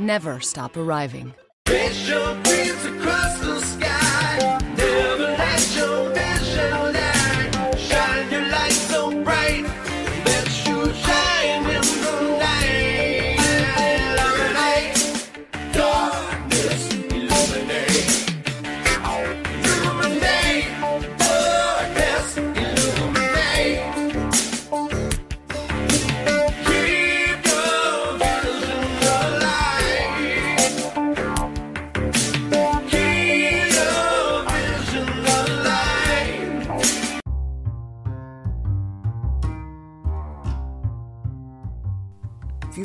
Never stop arriving. Your dreams across the sky. Never let your vision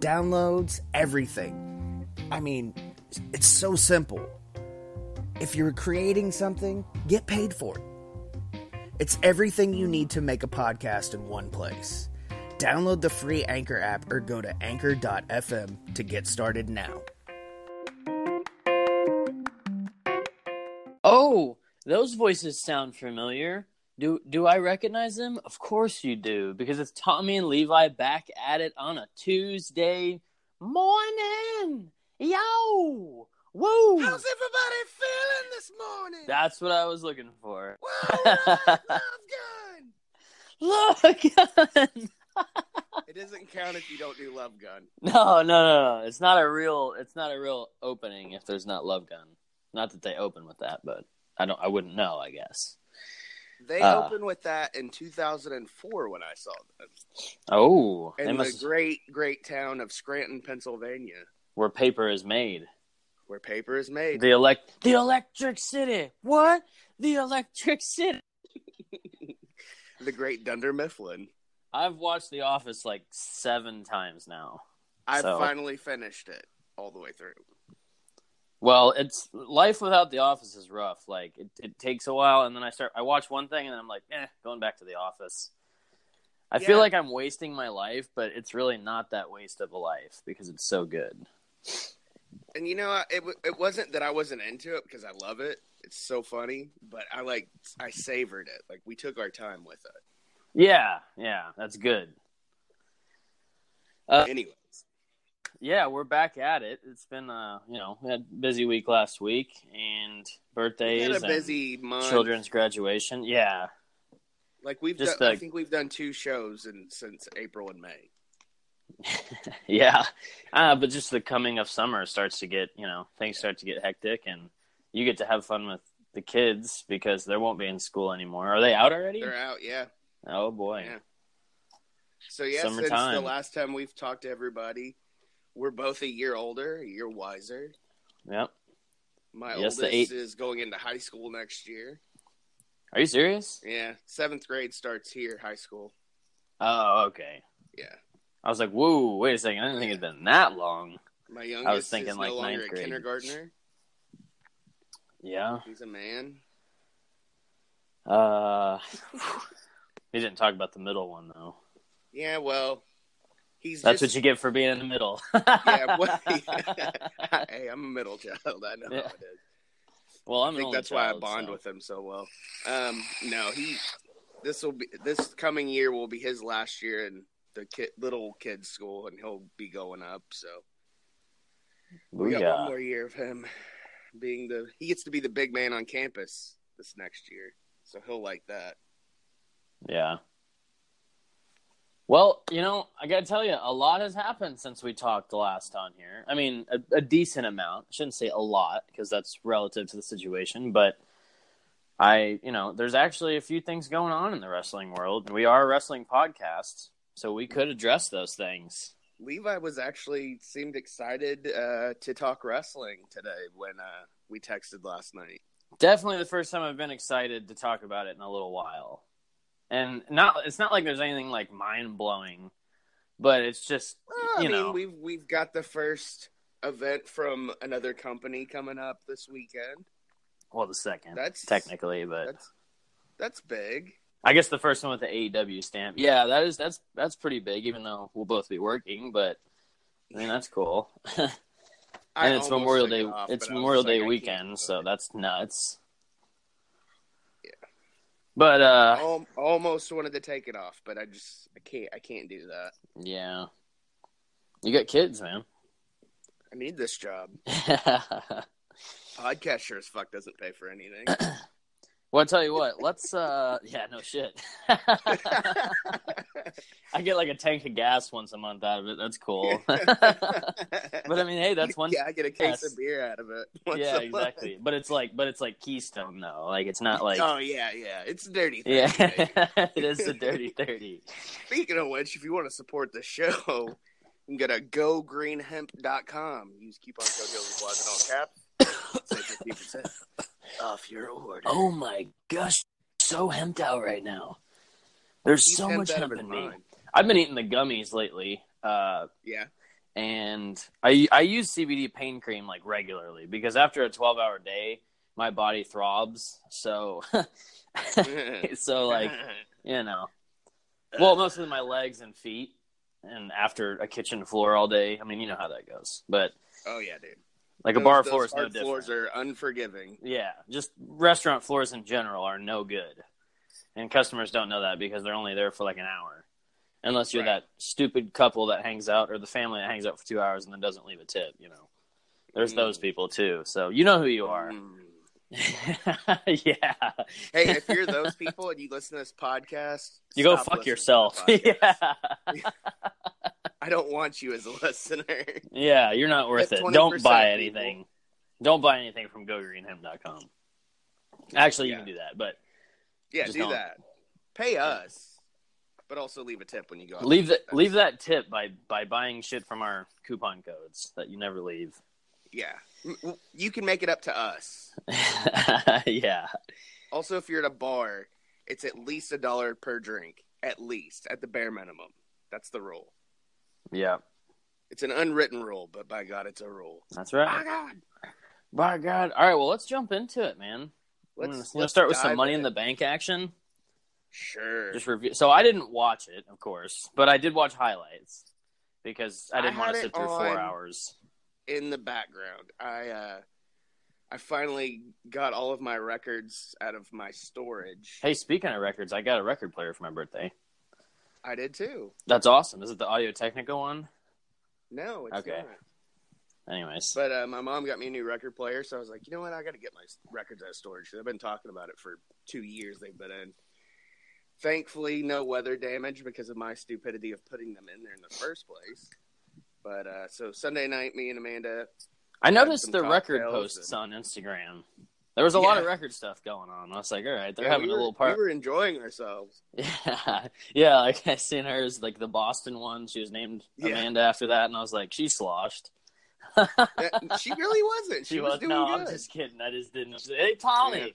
downloads, everything. I mean, it's so simple. If you're creating something, get paid for it. It's everything you need to make a podcast in one place. Download the free Anchor app or go to anchor.fm to get started now. Oh, those voices sound familiar. Do do I recognize them? Of course you do, because it's Tommy and Levi back at it on a Tuesday morning. Yo, woo! How's everybody feeling this morning? That's what I was looking for. Whoa, love, love gun. It doesn't count if you don't do Love Gun. no, no, no, no. It's not a real. It's not a real opening if there's not Love Gun. Not that they open with that, but I don't. I wouldn't know. I guess. They Uh. opened with that in 2004 when I saw them Oh, in must the great, great town of Scranton, Pennsylvania, where paper is made. where paper is made. The elect the Electric City. What? The Electric City. the great Dunder Mifflin. I've watched The Office like seven times now. I So- finally finished it all the way through. Well, it's life without The Office is rough. Like it, it takes a while, and then I start. I watch one thing, and then I'm like, eh, going back to The Office. I feel like I'm wasting my life, but it's really not that waste of a life because it's so good. And you know, it it wasn't that I wasn't into it because I love it. It's so funny, but I like I savored it. Like we took our time with it. Yeah, yeah, that's good. Uh, Anyways, yeah, we're back at it. It's been, uh, you know, we had a busy week last week and we birthdays had a and busy month. children's graduation. Yeah, Like we've Just done, I think we've done two shows in since April and May. yeah, uh, but just the coming of summer starts to get, you know, things start to get hectic, and you get to have fun with the kids because they won't be in school anymore. Are they out already? They're out, yeah. Oh boy, Yeah. So yeah, since the last time we've talked to everybody, we're both a year older, a year wiser. yep. My Yes, oldest is going into high school next year. Are you serious? Yeah, seventh grade starts here, high school. Oh, okay. Yeah, I was like, whoa, wait a second. I didn't think it'd been that long. my youngest thinking, is like, no longer ninth a grade. kindergartner. Yeah. He's a man. Uh, he didn't talk about the middle one though. Yeah, well, he's That's just, what you get for being in the middle. yeah. Well, hey, I'm a middle child. I know Yeah. how it is. well, I'm I think that's why I bond so- with him so well. Um, no, he. This will be this coming year will be his last year in the kid, little kids school, and he'll be going up. So we got one more year of him being the. He gets to be the big man on campus this next year, so he'll like that. Yeah. Well, you know, I got to tell you, a lot has happened since we talked last on here. I mean, a, a decent amount. I shouldn't say a lot because that's relative to the situation, but I, you know, there's actually a few things going on in the wrestling world. And we are a wrestling podcast, so we could address those things. Levi was actually seemed excited uh, to talk wrestling today when uh, we texted last night. Definitely the first time I've been excited to talk about it in a little while. And not it's not like there's anything like mind-blowing, but it's just Well, I you mean, know, we've we've got the first event from another company coming up this weekend. well the second That's technically, but That's that's big. I guess the first one with the AEW stamp. Yeah, that is that's that's pretty big. Even though we'll both be working, but I mean that's cool. and I it's Memorial Day. it off, it's I Memorial like, Day weekend, so that's nuts. But uh, Al- almost wanted to take it off, but I just I can't I can't do that. yeah, you got kids, man. I need this job. Podcast sure as fuck doesn't pay for anything. well, I tell you what. Let's. uh Yeah, no shit. I get like a tank of gas once a month out of it. That's cool. but I mean, hey, that's one. yeah, I get a case Yes. of beer out of it. once yeah, a month. exactly. But it's like, but it's like Keystone though. Like it's not like. oh yeah, yeah, it's dirty. Yeah, 30, baby. it is a dirty thirty. Speaking of which, if you want to support the show, you can go to gogreenhemp.com. Use coupon code Heels in all caps. Save fifty percent off your order. Oh my gosh, so hemped out right now. There's He's so much hemp in me. I've been eating the gummies lately, uh, Yeah. and I I use CBD pain cream like regularly because after a 12 hour day, my body throbs. So, so like you know, well, mostly my legs and feet, and after a kitchen floor all day. I mean, you know how that goes. But oh yeah, dude. Like a bar floor is no different. Floors are unforgiving. Yeah, just restaurant floors in general are no good. And customers don't know that because they're only there for like an hour. Unless you're Right. that stupid couple that hangs out or the family that hangs out for two hours and then doesn't leave a tip, you know. There's Mm. those people too. So you know who you are. Mm. yeah. Hey, if you're those people and you listen to this podcast, You go fuck yourself. yeah. I don't want you as a listener. Yeah, you're not worth it. Don't 20% buy people. anything. Don't buy anything from gogreenhemp.com. Actually, you Yeah. can do that, but Yeah, do don't. that. Pay us, but also leave a tip when you go. out. leave that leave that tip by by buying shit from our coupon codes that you never leave. Yeah, you can make it up to us. yeah. Also, if you're at a bar, it's at least a dollar per drink, at least at the bare minimum. That's the rule. Yeah. It's an unwritten rule, but by God, it's a rule. That's right. By. God, By God. All right, well, let's jump into it, man. Mm, let's, Let's, let's start with some money in the bank action. Sure. Just review. So I didn't watch it, of course, but I did watch highlights because I I didn't want to sit through four hours. In the background. I uh I finally got all of my records out of my storage. Hey, speaking of records, I got a record player for my birthday. I did too. That's awesome. Is it the Audio Technica one? No, it's Okay. not. Anyways. But uh, my mom got me a new record player, so I was like, you know what? I got to get my records out of storage. I've been talking about it for two years. They've been in. Thankfully, no weather damage because of my stupidity of putting them in there in the first place. But uh, so Sunday night, me and Amanda. I noticed the record posts and- on Instagram. There was a lot of record stuff going on. I was like, all right, they're yeah, having we a little part. We were enjoying ourselves. Yeah, yeah. Like I seen hers, like the Boston one. She was named Yeah. Amanda after that, and I was like, she's sloshed. She really wasn't. She, She was, was doing no. good. I'm just kidding. I just didn't. Hey, Tommy,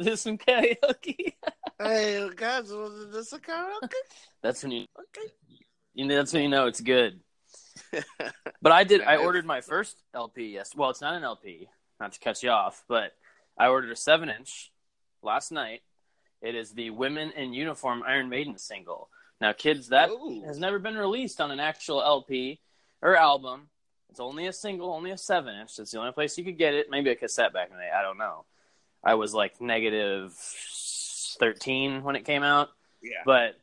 do some karaoke. Hey, guys, was this a karaoke? that's when you. Okay. You know, that's when you know it's good. But I did. I ordered my first LP. Yes. Well, it's not an LP. Not to cut you off, but I ordered a seven-inch last night. It is the Women in Uniform Iron Maiden single. Now, kids, that Ooh. has never been released on an actual LP or album. It's only a single, only a seven inch. That's the only place you could get it. Maybe a cassette back in the day. I don't know. I was like negative 13 when it came out. Yeah. But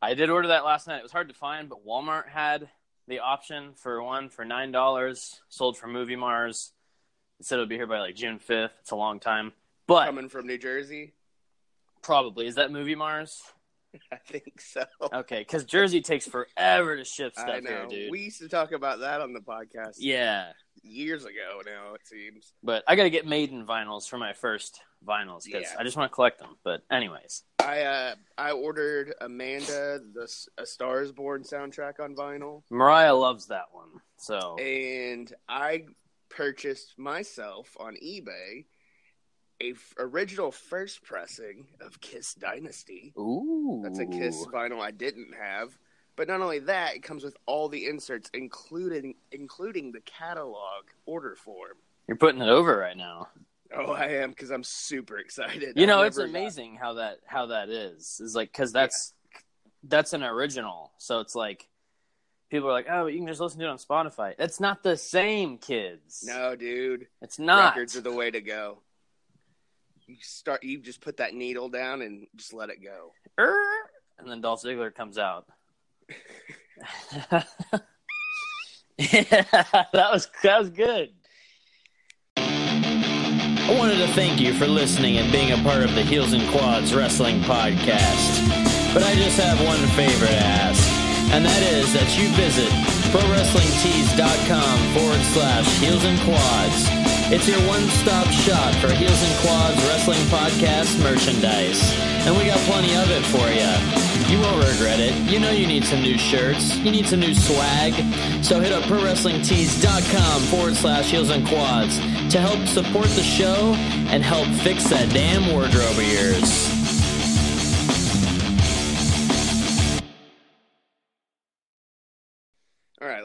I did order that last night. It was hard to find, but Walmart had the option for one for nine dollars, sold from Movie Mars. It said it would be here by like June fifth. It's a long time, but Coming from New Jersey, probably is that Movie Mars? I think so. Okay, because Jersey takes forever to ship stuff I know. here, dude. We used to talk about that on the podcast Yeah, years ago. Now it seems. but I got to get Maiden vinyls for my first vinyls because Yeah. I just want to collect them. But anyways, I uh, I ordered Amanda the A Star Is Born soundtrack on vinyl, Mariah loves that one. So and I purchased myself on eBay a f- original first pressing of Kiss Dynasty. ooh, That's a Kiss vinyl I didn't have. But not only that, it comes with all the inserts, including including the catalog order form. You're putting it over right now. Oh, I am because I'm super excited. You know, it's got- amazing how that how that is. Is like because that's that's an original, so it's like people are like, oh, you can just listen to it on Spotify. It's not the same, kids. No, dude. it's not. Records are the way to go. You start. You just put that needle down and just let it go. And then Dolph Ziggler comes out. yeah, that was that was good. I wanted to thank you for listening and being a part of the Heels and Quads Wrestling Podcast. But I just have one favor to ask, and that is that you visit ProWrestlingTees.com forward slash Heels and Quads. It's your one-stop shop for Heels and Quads Wrestling Podcast merchandise. And we got plenty of it for you. You won't regret it. You know you need some new shirts. You need some new swag. So hit up ProWrestlingTees.com forward slash Heels and Quads to help support the show and help fix that damn wardrobe of yours.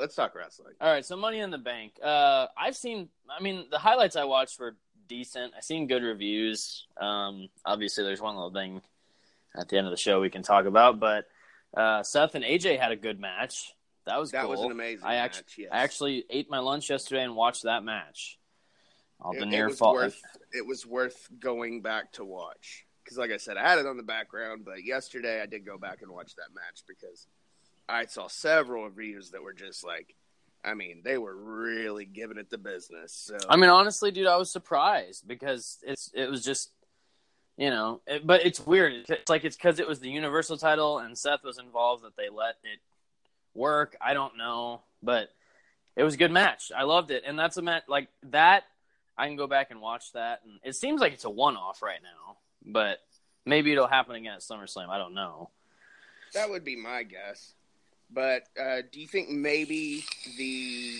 Let's talk wrestling. All right, so Money in the Bank. Uh, I've seen. I mean, the highlights I watched were decent. I've seen good reviews. Um, obviously, there's one little thing at the end of the show we can talk about, but uh, Seth and AJ had a good match. That was That cool. was an amazing I match, actually, yes. I actually ate my lunch yesterday and watched that match. All It, the it near was fault. worth. It was worth going back to watch because, like I said, I had it on the background, but yesterday I did go back and watch that match because I saw several reviews that were just like, I mean, they were really giving it the business. So I mean, honestly, dude, I was surprised because it's it was just, you know, it, but it's weird. It's like it's because it was the Universal title and Seth was involved that they let it work. I don't know, but it was a good match. I loved it, and that's a match like that. I can go back and watch that, and it seems like it's a one-off right now, but maybe it'll happen again at SummerSlam. I don't know. That would be my guess. But uh, do you think maybe the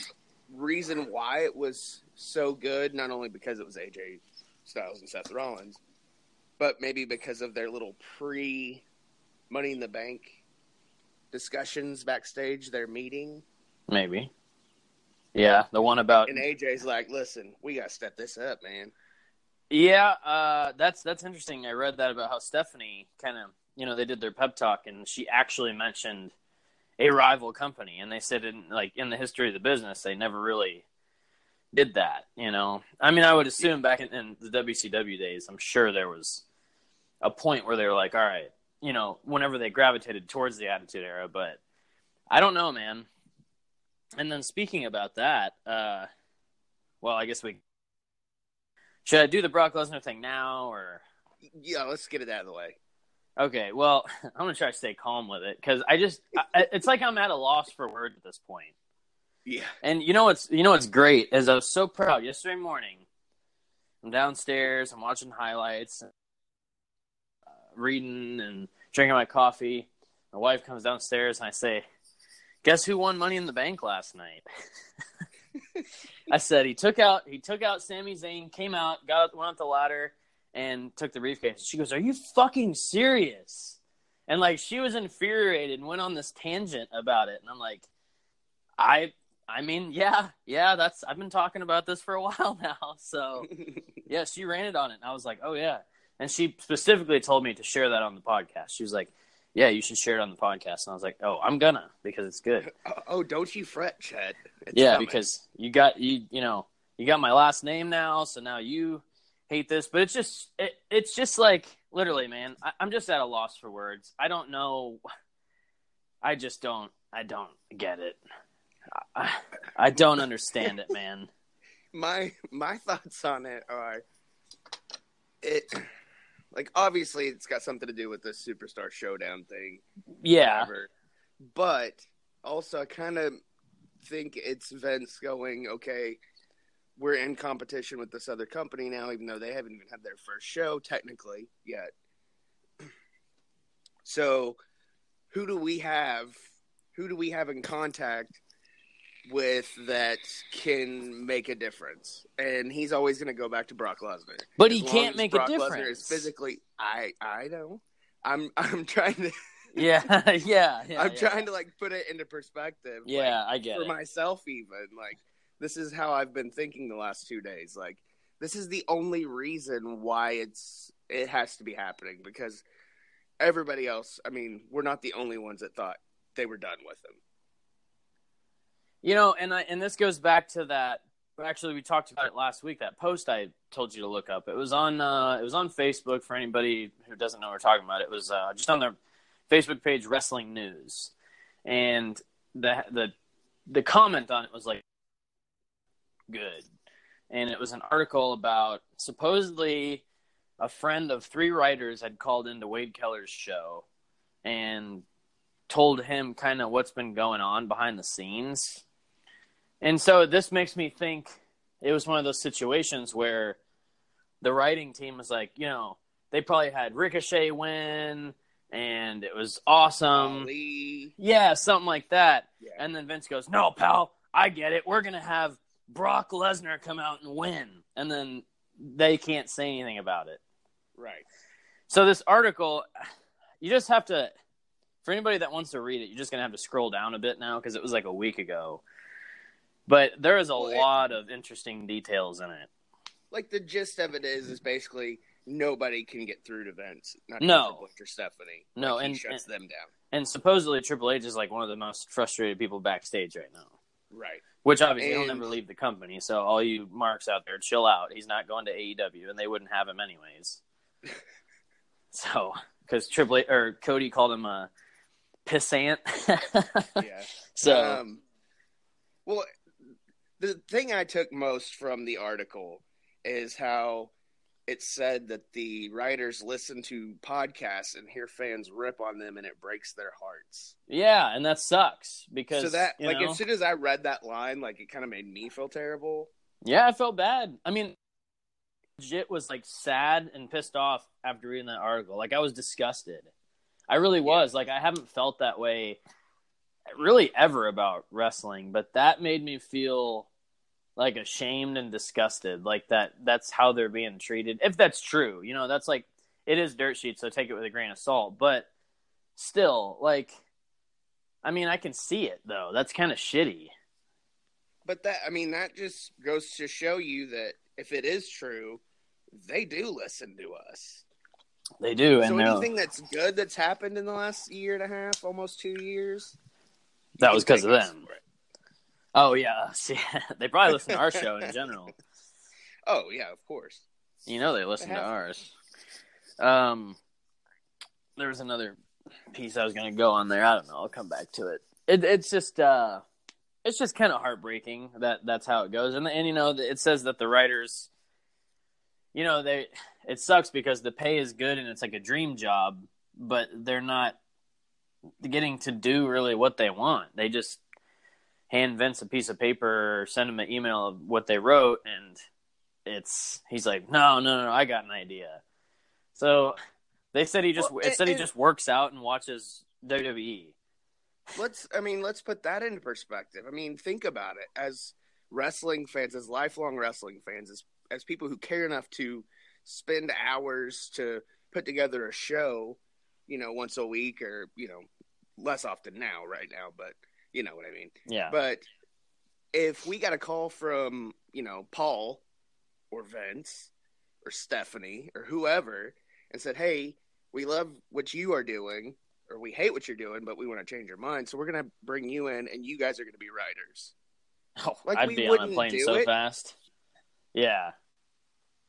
reason why it was so good, not only because it was AJ Styles and Seth Rollins, but maybe because of their little pre Money in the Bank discussions backstage, their meeting? Maybe. Yeah, the one about And AJ's like, listen, we got to step this up, man. Yeah, uh, that's that's interesting. I read that about how Stephanie kind of, you know, they did their pep talk, and she actually mentioned a rival company, and they said in like in the history of the business, they never really did that. You know, I mean, I would assume back in, in the WCW days, I'm sure there was a point where they were like, all right, you know, whenever they gravitated towards the Attitude Era, but I don't know, man. And then speaking about that, uh, well, I guess we should I do the Brock Lesnar thing now or Yeah, let's get it out of the way. Okay? Well, I'm gonna try to stay calm with it because I just I, it's like I'm at a loss for words at this point. Yeah. And you know what's you know what's great is I was so proud yesterday morning. I'm downstairs. I'm watching highlights, uh, reading and drinking my coffee. My wife comes downstairs and I say, "Guess who won Money in the Bank last night?" I said he took out he took out Sami Zayn, came out, got went up the ladder, and took the briefcase. She goes, "Are you fucking serious?" And like she was infuriated and went on this tangent about it, and I'm like, I I mean, yeah, yeah, that's I've been talking about this for a while now. So yeah, she ran it on it, and I was like, oh yeah. And she specifically told me to share that on the podcast. She was like, yeah, you should share it on the podcast. And I was like, oh, I'm gonna because it's good. Oh, oh, don't you fret, Chad. It's yeah, coming. because you got you you know you got my last name now, so now you hate this. But it's just it, it's just like literally, man. I, I'm just at a loss for words. I don't know. I just don't. I don't get it. I, I don't understand it, man. my my thoughts on it are it like obviously it's got something to do with the superstar showdown thing Yeah, whatever. but also i kind of think it's vince going okay we're in competition with this other company now even though they haven't even had their first show technically yet so who do we have who do we have in contact with that can make a difference. And he's always going to go back to Brock Lesnar. But he As long can't make a Brock Lesnar difference. is physically, I I know. I'm I'm trying to yeah, yeah, yeah. I'm yeah. trying to like put it into perspective. like, Yeah, I get for it. myself even like this is how I've been thinking the last two days. Like this is the only reason why it's it has to be happening because everybody else. I mean, we're not the only ones that thought they were done with him. You know, and I and this goes back to that. Actually, we talked about it last week. That post I told you to look up. It was on. Uh, it was on Facebook for anybody who doesn't know what we're talking about. It was uh, just on their Facebook page, Wrestling News, and the the the comment on it was like, "Good," and it was an article about supposedly a friend of three writers had called into Wade Keller's show and told him kind of what's been going on behind the scenes. And so this makes me think it was one of those situations where the writing team was like, you know, they probably had Ricochet win and it was awesome. Ali, Yeah, something like that. Yeah. And then Vince goes, "No, pal, I get it. We're gonna have Brock Lesnar come out and win." And then they can't say anything about it. right? So this article, you just have to. For anybody that wants to read it, you're just gonna have to scroll down a bit now because it was like a week ago. But there is a Well, it- lot of interesting details in it. like the gist of it is is basically nobody can get through to Vince. Not No. Or Stephanie. No, Like, he and- shuts them down. And supposedly Triple H is like one of the most frustrated people backstage right now. Right. Which obviously he'll never leave the company. So all you marks out there, chill out. He's not going to AEW, and they wouldn't have him anyways. so because Triple H or Cody called him a pissant. Yeah. so Um, well, the thing I took most from the article is how it said that the writers listen to podcasts and hear fans rip on them, and it breaks their hearts. yeah, and that sucks because so that, like, know, as soon as I read that line, like, it kind of made me feel terrible. yeah, I felt bad. I mean, legit was like sad and pissed off after reading that article. Like I was disgusted. I really was. Like I haven't felt that way really ever about wrestling, but that made me feel like ashamed and disgusted. Like that that's how they're being treated. If that's true. You know, that's like it is dirt sheet, so take it with a grain of salt, but still like I mean, I can see it though. That's kind of shitty. But that, I mean, that just goes to show you that if it is true, they do listen to us. They do, and so anything that's good that's happened in the last year and a half, almost two years, that was because of them. it. Oh yeah, see, they probably listen to our show in general. Oh yeah, of course. You know they listen They to to. ours. Um, there was another piece I was going to go on there. I don't know. I'll come back to it. it it's just, uh, it's just kind of heartbreaking that that's how it goes. And and you know it says that the writers, you know they, it sucks because the pay is good and it's like a dream job, but they're not getting to do really what they want. They just hand Vince a piece of paper or send him an email of what they wrote and it's he's like no no no i got an idea so they said he just Well, it said he and- just works out and watches wwe Let's, I mean, let's put that into perspective. I mean, think about it. As wrestling fans, as lifelong wrestling fans, as as people who care enough to spend hours to put together a show, you know, once a week or you know, less often now, right now, but you know what I mean. yeah But if we got a call from, you know, Paul or Vince or Stephanie or whoever and said, hey, we love what you are doing. or we hate what you're doing, but we want to change your mind. So we're gonna bring you in, and you guys are gonna be writers. Oh, Like, I'd we be on a wouldn't plane so it. fast. Yeah,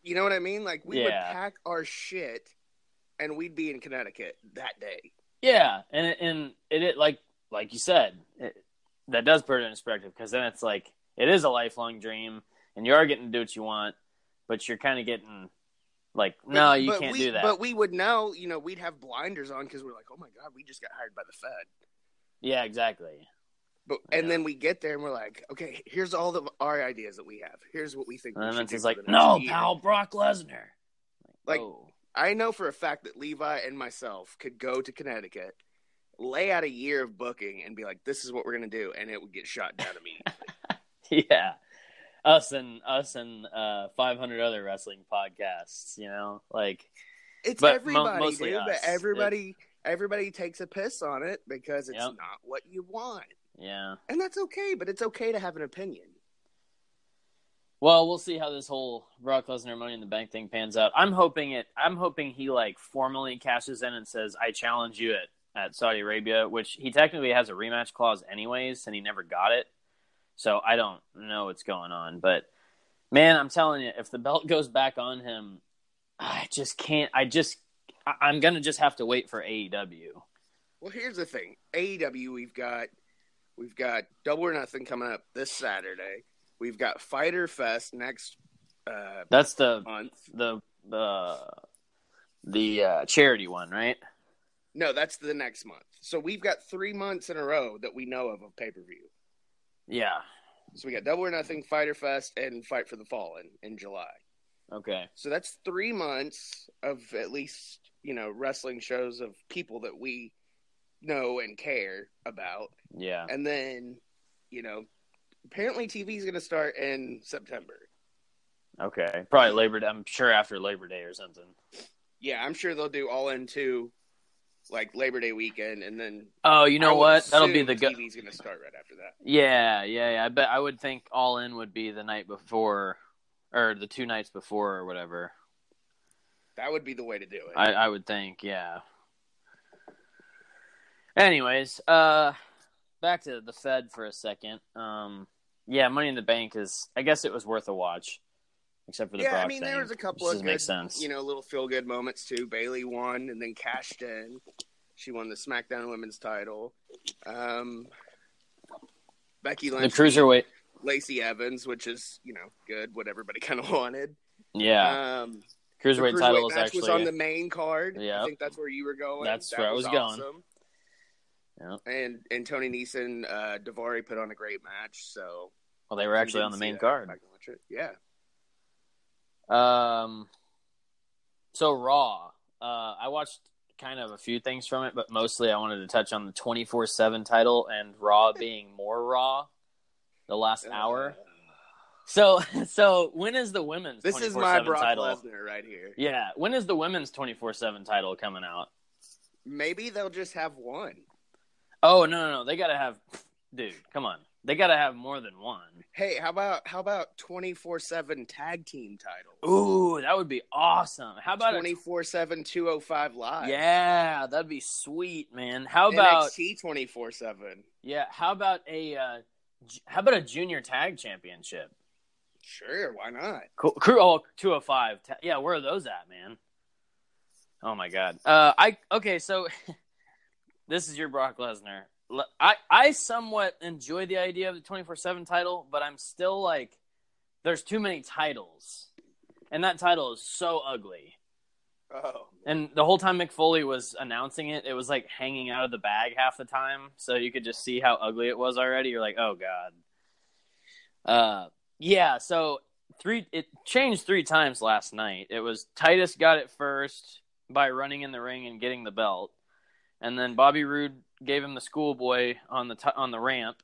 You know what I mean? Like we would pack our shit, and we'd be in Connecticut that day. yeah, and it, and it, it like like you said, it, that does put it in perspective because then it's like it is a lifelong dream, and you are getting to do what you want, but you're kind of getting like, no, you But can't we, do that. But we would know, you know, we'd have blinders on because we're like, oh my god, we just got hired by the Fed. yeah, exactly. But and then we get there and we're like, okay, here's all the our ideas that we have. Here's what we think. And then it's do just for like, no, year." pal, Brock Lesnar. Like- oh. I know for a fact that Levi and myself could go to Connecticut, lay out a year of booking, and be like, this is what we're gonna do, and it would get shot down immediately. yeah us and us and uh 500 other wrestling podcasts you know like It's mo- everybody, mostly dude. us. But everybody, everybody takes a piss on it because it's Yep. not what you want, yeah and that's okay. But it's okay to have an opinion. well we'll see how this whole Brock Lesnar money in the bank thing pans out i'm hoping it i'm hoping he like formally cashes in and says i challenge you at at Saudi Arabia which he technically has a rematch clause anyways and he never got it so i don't know what's going on but man i'm telling you if the belt goes back on him i just can't i just I- i'm gonna just have to wait for aew Well, here's the thing: AEW, we've got we've got Double or Nothing coming up this Saturday. We've got Fighter Fest next uh, That's the month. the the the uh, charity one, right? No, that's the next month. So we've got three months in a row that we know of of pay per view. Yeah. So we got Double or Nothing, Fighter Fest, and Fight for the Fallen in July. Okay. So that's three months of at least you know wrestling shows of people that we know and care about, Yeah. and then you know apparently TV is going to start in September. Okay. Probably Labor Day. I'm sure after Labor Day or something. Yeah, I'm sure they'll do all into like Labor Day weekend, and then Oh, you know what? That'll be the go- TV's going to start right after that. Yeah, yeah, yeah. I bet I would think All In would be the night before, or the two nights before, or whatever. That would be the way to do it. I, I would think, yeah. Anyways, uh, back to the Fed for a second. Um, yeah, Money in the Bank is. I guess it was worth a watch, except for the yeah, Brock I mean thing, there was a couple of good, you know, little feel good moments too. Bayley won and then cashed in. She won the SmackDown Women's title. Um, Becky Lynch, the cruiserweight. Lacey Evans, which is you know good, what everybody kind of wanted. Yeah, Um, cruiserweight, the title is match actually. was on the main card. Yeah, I think that's where you were going. That's That where I was going. awesome. Yep. And and Tony Neeson, uh, Daivari put on a great match. So well, they were actually on the main card. go back watch it. Yeah. Um, so Raw. Uh, I watched kind of a few things from it, but mostly I wanted to touch on the twenty four seven title and Raw being more Raw. The last hour. So, so when is the women's? This is my 24/7 Brock title? Lesnar right here. Yeah, when is the women's twenty four seven title coming out? Maybe they'll just have one. Oh no, no, no! They gotta have, dude. Come on, they gotta have more than one. Hey, how about how about twenty four seven tag team titles? Ooh, that would be awesome. How about a- 24 7 205 live? Yeah, that'd be sweet, man. How about NXT 24 7. yeah? How about a uh, how about a junior tag championship? Sure, why not? Cool. Crew oh, 205. Ta- Yeah, where are those at, man? Oh my god. Uh, I okay. So this is your Brock Lesnar. I I somewhat enjoy the idea of the 24 seven title, but I'm still like, there's too many titles, and that title is so ugly. Oh, And the whole time Mick Foley was announcing it, it was like hanging out of the bag half the time, so you could just see how ugly it was already. You're like, oh god. Uh, yeah. So three, it changed three times last night. It was Titus got it first by running in the ring and getting the belt, and then Bobby Roode gave him the schoolboy on the t- on the ramp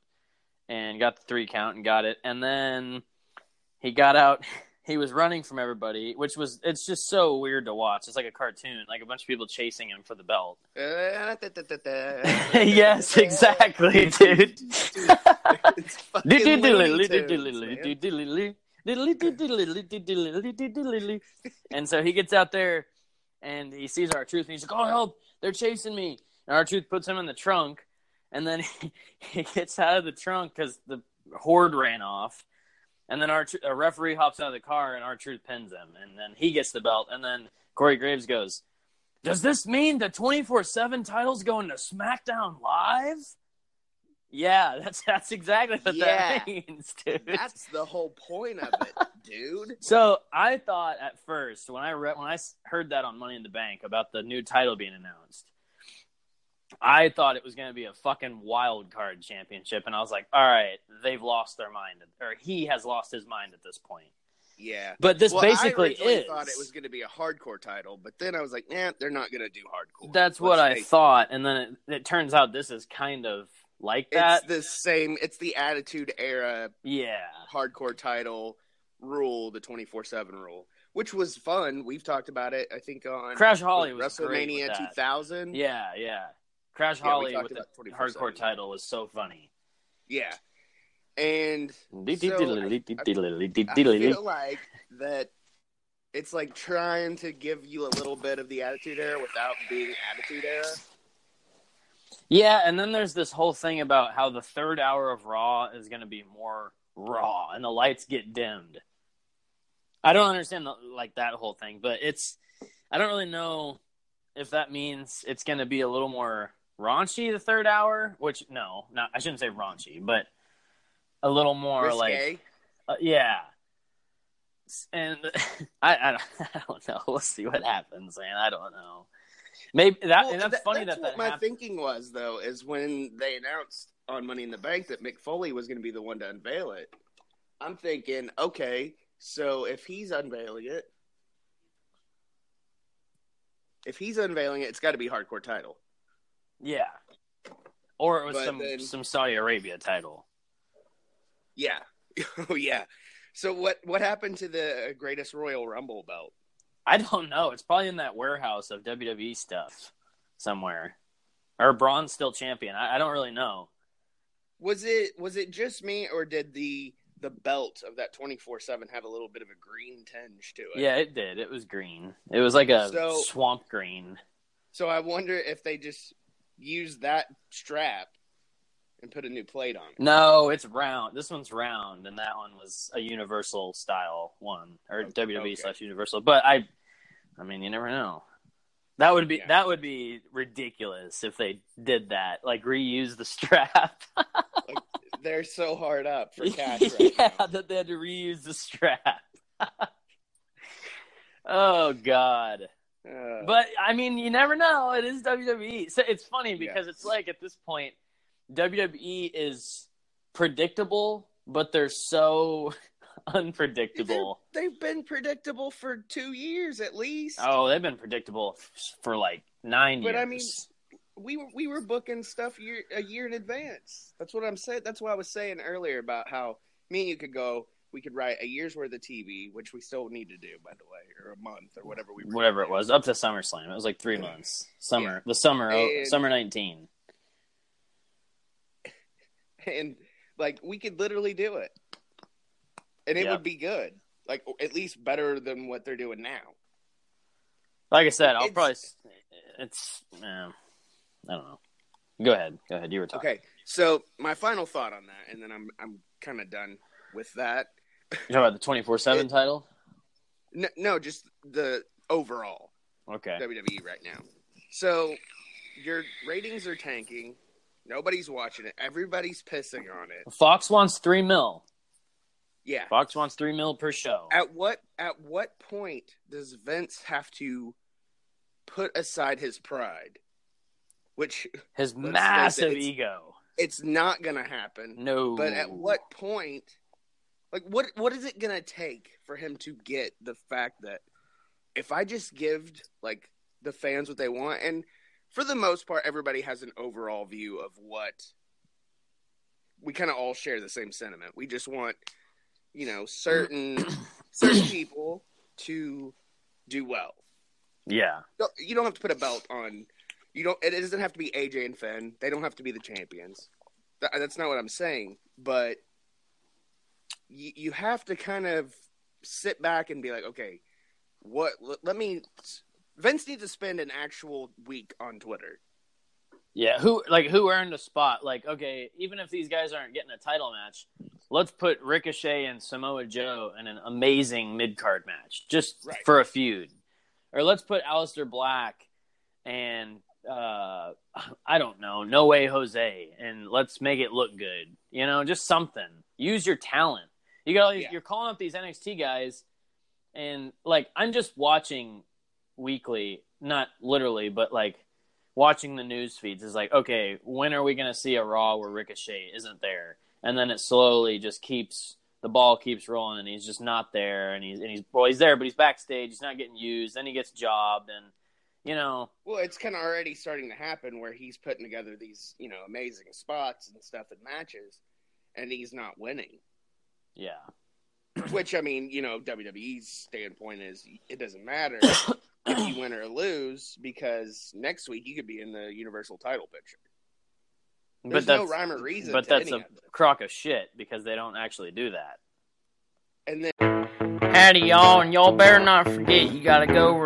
and got the three count and got it, and then he got out. He was running from everybody, which was it's just so weird to watch. It's like a cartoon, like a bunch of people chasing him for the belt. yes, exactly, dude. It's fucking Looney Tunes, man. and so he gets out there and he sees R-Truth and he's like, "Oh help! They're chasing me!" And R-Truth puts him in the trunk, and then he, he gets out of the trunk because the horde ran off. And then our a referee hops out of the car, and R-Truth pins him, and then he gets the belt. And then Corey Graves goes, "Does this mean the twenty four seven titles going to SmackDown Live?" Yeah, that's that's exactly what Yeah. that means, dude. That's the whole point of it, dude. So I thought at first when I read when I heard that on Money in the Bank about the new title being announced, I thought it was going to be a fucking wild card championship, and I was like, all right, they've lost their mind, or he has lost his mind at this point. Yeah. But this well, basically I is. thought it was going to be a hardcore title, but then I was like, nah, they're not going to do hardcore. That's Let's what I thought, and then it, it turns out this is kind of like that. It's the same. It's the Attitude Era yeah, hardcore title rule, the twenty four seven rule, which was fun. We've talked about it. I think on Crash Holly WrestleMania with two that. thousand. yeah, yeah. Crash Yeah, Holly with the hardcore title was so funny. yeah. And I feel like that it's like trying to give you a little bit of the Attitude Era without being Attitude Era. Yeah, and then there's this whole thing about how the third hour of Raw is going to be more raw and the lights get dimmed. I don't understand the, like that whole thing, but it's I don't really know if that means it's going to be a little more raunchy the third hour, which no, not I shouldn't say raunchy, but a little more Risque. like uh, yeah. And I, I, don't, I don't know. We'll see what happens, man. I don't know. Maybe that Well, and that's that- funny that's that what that my thinking was though is when they announced on Money in the Bank that Mick Foley was going to be the one to unveil it. I'm thinking, okay, so if he's unveiling it, if he's unveiling it, it's got to be hardcore title. Yeah. Or it was But some then- some Saudi Arabia title. Yeah, oh yeah. So what what happened to the Greatest Royal Rumble belt? I don't know. It's probably in that warehouse of WWE stuff somewhere. Or Braun's still champion. I, I don't really know. Was it was it just me or did the the belt of that twenty four seven have a little bit of a green tinge to it? Yeah, it did. It was green. It was like a So- swamp green. So I wonder if they just used that strap and put a new plate on it. No, it's round. This one's round, and that one was a Universal style one, or WWE okay. slash Universal. But I, I mean, you never know. That would be Yeah. that would be ridiculous if they did that, like reuse the strap. They're so hard up for cash right yeah, now. that they had to reuse the strap. oh God! Uh, But I mean, you never know. It is WWE. So it's funny because Yes. it's like at this point, WWE is predictable, but they're so unpredictable. they've been predictable for two years at least. Oh, they've been predictable for like nine But years. But I mean, we were we were booking stuff year, a year in advance. That's what I'm saying. That's what I was saying earlier about how me and you could go. We could write a year's worth of TV, which we still need to do, by the way, or a month or whatever we. whatever it was, up to SummerSlam, it was like three months. Summer, the summer, oh, And- summer nineteen. and like we could literally do it, and it Yeah. would be good. Like at least better than what they're doing now. Like I said, I'll It's- probably. It's. Yeah, I don't know. Go ahead. Go ahead. You were talking. Okay, so my final thought on that, and then I'm I'm kind of done with that. You're talking about the twenty four seven title. No, no, just the overall. Okay. WWE right now. So your ratings are tanking. Nobody's watching it. Everybody's pissing on it. Fox wants three mil. Yeah. Fox wants three mil per show. At what at what point does Vince have to put aside his pride? Which His face it, massive it's- ego. it's not gonna happen. No. But at what point like what what is it gonna take for him to get the fact that if I just give like the fans what they want and for the most part everybody has an overall view of what we kind of all share the same sentiment. We just want you know certain certain people to do well. Yeah. You don't have to put a belt on. You don't. It doesn't have to be AJ and Finn. They don't have to be the champions. That's not what I'm saying. But you, you have to kind of sit back and be like, okay, what? Let, let me. Vince needs to spend an actual week on Twitter Yeah, who like who earned a spot? Like, okay, even if these guys aren't getting a title match, let's put Ricochet and Samoa Joe in an amazing mid card match just Right. for a feud, or let's put Aleister Black and uh, I don't know, No Way Jose, and let's make it look good. You know, just something. Use your talent. You got all these, Yeah. you're calling up these NXT guys, and like I'm just watching weekly, not literally, but like watching the news feeds is like, okay, when are we going to see a Raw where Ricochet isn't there? And then it slowly just keeps the ball keeps rolling, and he's just not there, and he's and he's well, he's there, but he's backstage, he's not getting used. Then he gets jobbed, and you know, Well, it's kind of already starting to happen where he's putting together these, you know, amazing spots and stuff in matches, and he's not winning. yeah, Which I mean, you know, WWE's standpoint is it doesn't matter if you win or lose because next week you could be in the Universal Title picture. There's but no rhyme or reason. but to that's any a of it. crock of shit because they don't actually do that. And then Howdy, y'all, and y'all better not forget you gotta go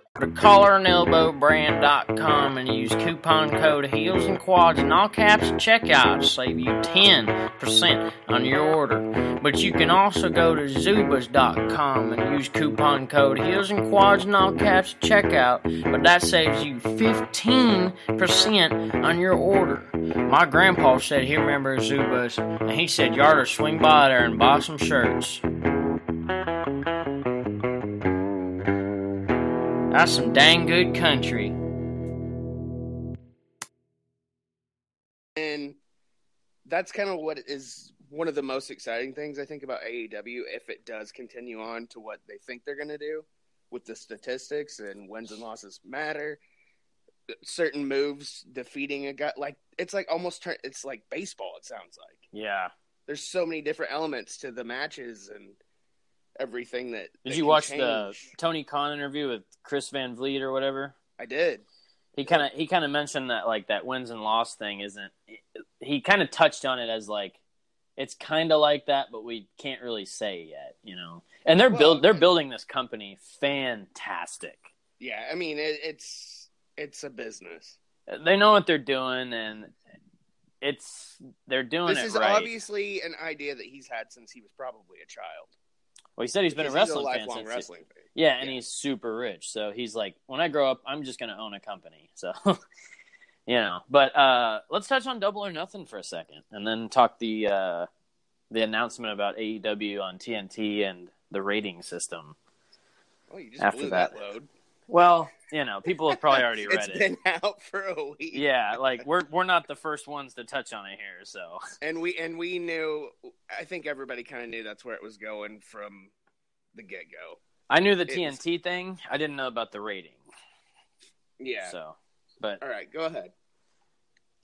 To collarandelbowbrand.com and use coupon code heels and quads in all caps at checkout to save you 10% on your order. But you can also go to zubaz.com and use coupon code heels and quads in all caps at checkout, but that saves you 15% on your order. My grandpa said he remembers Zubaz, and he said you ought to swing by there and buy some shirts. That's some dang good country. and that's kind of what is one of the most exciting things I think about AEW if it does continue on to what they think they're going to do with the statistics and wins and losses matter. Certain moves defeating a guy like it's like almost turn it's like baseball. It sounds like Yeah. there's so many different elements to the matches and everything that. Did that you watch the. Tony Khan interview with Chris Van Vliet or whatever? I did. He kind of he kind of mentioned that like that wins and loss thing isn't. He kind of touched on it as like it's kind of like that, but we can't really say yet, you know. And they're Well, build they're building this company fantastic. Yeah, I mean it, it's it's a business. They know what they're doing, and it's they're doing This it is right. obviously an idea that he's had since he was probably a child. Well, he said he's been a wrestling fan lifelong since wrestling fan. Yeah, and Yeah. he's super rich. So he's like, when I grow up, I'm just going to own a company. So, you know. But uh, let's touch on Double or Nothing for a second, and then talk the uh, the announcement about AEW on TNT and the rating system. Oh, you just After blew that. that, load. Well, you know, people have probably already read It's it. been out for a week. Yeah, like we're we're not the first ones to touch on it here. So and we and we knew. I think everybody kind of knew that's where it was going from the get go. I knew the It was- TNT thing. I didn't know about the rating. Yeah. So, but All right, go ahead.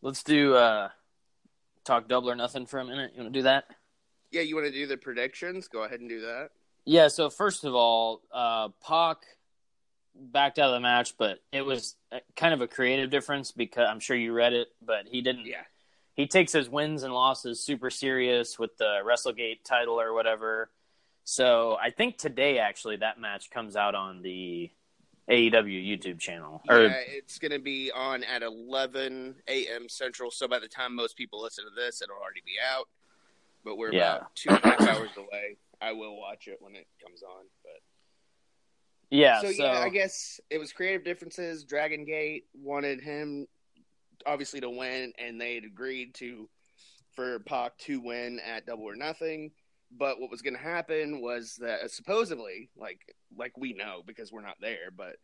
let's do uh, talk Double or Nothing for a minute. You want to do that? Yeah, you want to do the predictions? Go ahead and do that. Yeah, so first of all, uh, Pac backed out of the match, but it was kind of a creative difference because I'm sure you read it, but he didn't. Yeah. He takes his wins and losses super serious with the WrestleGate title or whatever. So I think today, actually, that match comes out on the AEW YouTube channel. Or Yeah, it's going to be on at 11 a.m. Central. So by the time most people listen to this, it'll already be out. But we're Yeah. about two and a half hours away. I will watch it when it comes on. But yeah, so, so, yeah, I guess it was creative differences. Dragon Gate wanted him obviously to win, and they had agreed to for Pac to win at Double or Nothing. But what was going to happen was that supposedly, like like we know because we're not there, but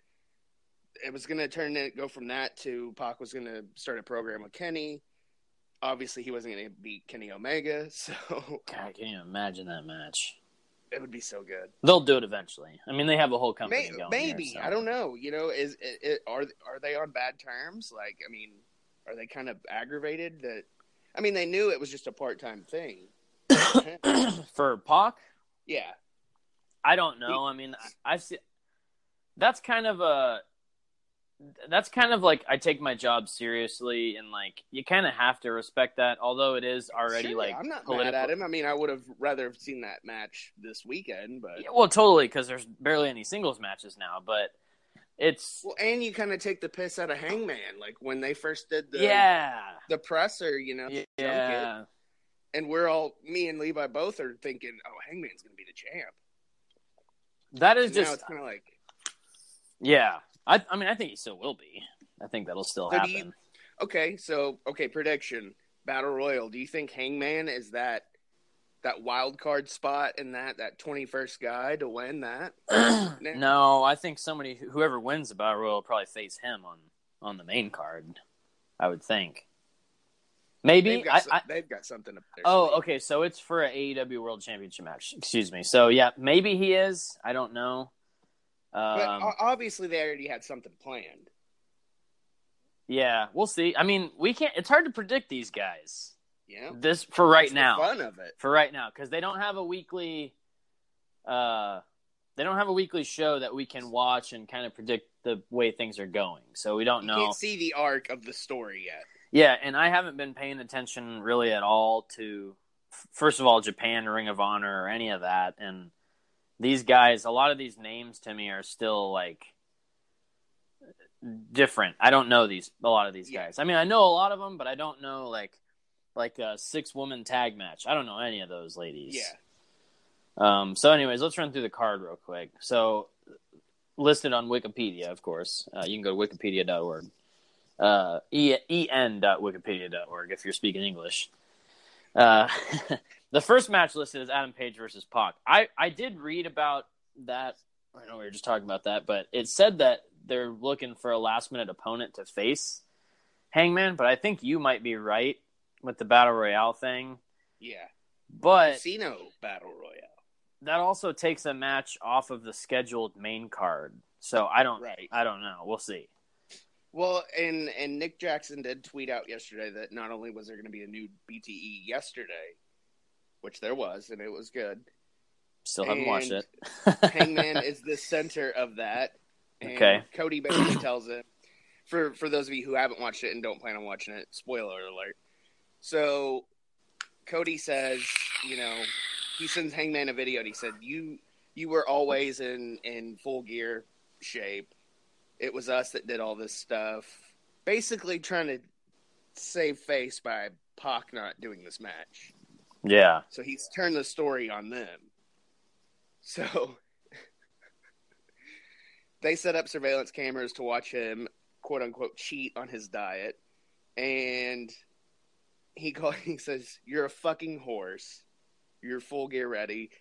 it was going to turn it go from that to Pac was going to start a program with Kenny. Obviously, he wasn't going to beat Kenny Omega, so God, can you imagine that match? It would be so good. They'll do it eventually. I mean, they have a whole company May- going. maybe here, so. I don't know. You know, is it, it, are are they on bad terms? Like, I mean, are they kind of aggravated that? I mean, they knew it was just a part time thing. For Pac, yeah, I don't know. I mean, I- I've seen. That's kind of a. That's kind of like I take my job seriously, and like you kind of have to respect that. Although it is already Sure, like I'm not political. mad at him. I mean, I would have rather have seen that match this weekend, but Yeah, well, totally, because there's barely any singles matches now. But it's well, and you kind of take the piss out of Hangman, like when they first did the yeah, the presser, you know, yeah. and we're all me and Levi both are thinking, oh, Hangman's gonna be the champ. That is And just it's kind of like yeah. I I mean, I think he still will be. I think that'll still So happen. you- Okay, so okay, prediction battle royal. Do you think Hangman is that that wild card spot in that that twenty first guy to win that? no, I think somebody whoever wins the battle royal will probably face him on on the main card. I would think. Maybe They've got, I, some- I they've got something up there. Oh, okay. So it's for a AEW World Championship match. Excuse me. So yeah, maybe he is. I don't know. But Um, o- obviously, they already had something planned. yeah, we'll see. I mean, we can't. It's hard to predict these guys. Yeah. This for right That's the now. fun of it. For right now, because they don't have a weekly. Uh, they don't have a weekly show that we can watch and kind of predict the way things are going. So we don't You know. can't see the arc of the story yet. Yeah, and I haven't been paying attention really at all to, f- first of all, Japan, Ring of Honor, or any of that. And these guys, a lot of these names to me are still like different. I don't know these a lot of these Yeah. guys. I mean, I know a lot of them, but I don't know like like a six woman tag match. I don't know any of those ladies. Yeah. Um, so, anyways, let's run through the card real quick. So, listed on Wikipedia, of course. Uh, you can go to wikipedia.org. Uh, e- en.wikipedia.org if you're speaking English. Uh, the first match listed is Adam Page versus Pac. I, I did read about that. I know we were just talking about that, but it said that they're looking for a last minute opponent to face Hangman, but I think you might be right with the Battle Royale thing. Yeah. But Casino battle royale. that also takes a match off of the scheduled main card. So I don't Right. I don't know. We'll see. Well, and and Nick Jackson did tweet out yesterday that not only was there going to be a new BTE yesterday, which there was, and it was good. Still haven't watched it. Hangman is the center of that. And Okay. Cody basically tells him, for for those of you who haven't watched it and don't plan on watching it, spoiler alert. So, Cody says, you know, he sends Hangman a video and he said, "You you were always in in full gear shape. It was us that did all this stuff. Basically, trying to save face by Pac not doing this match." Yeah. So he's turned the story on them. So they set up surveillance cameras to watch him, quote unquote, cheat on his diet. And he call, he says, You're a fucking horse. You're full gear ready.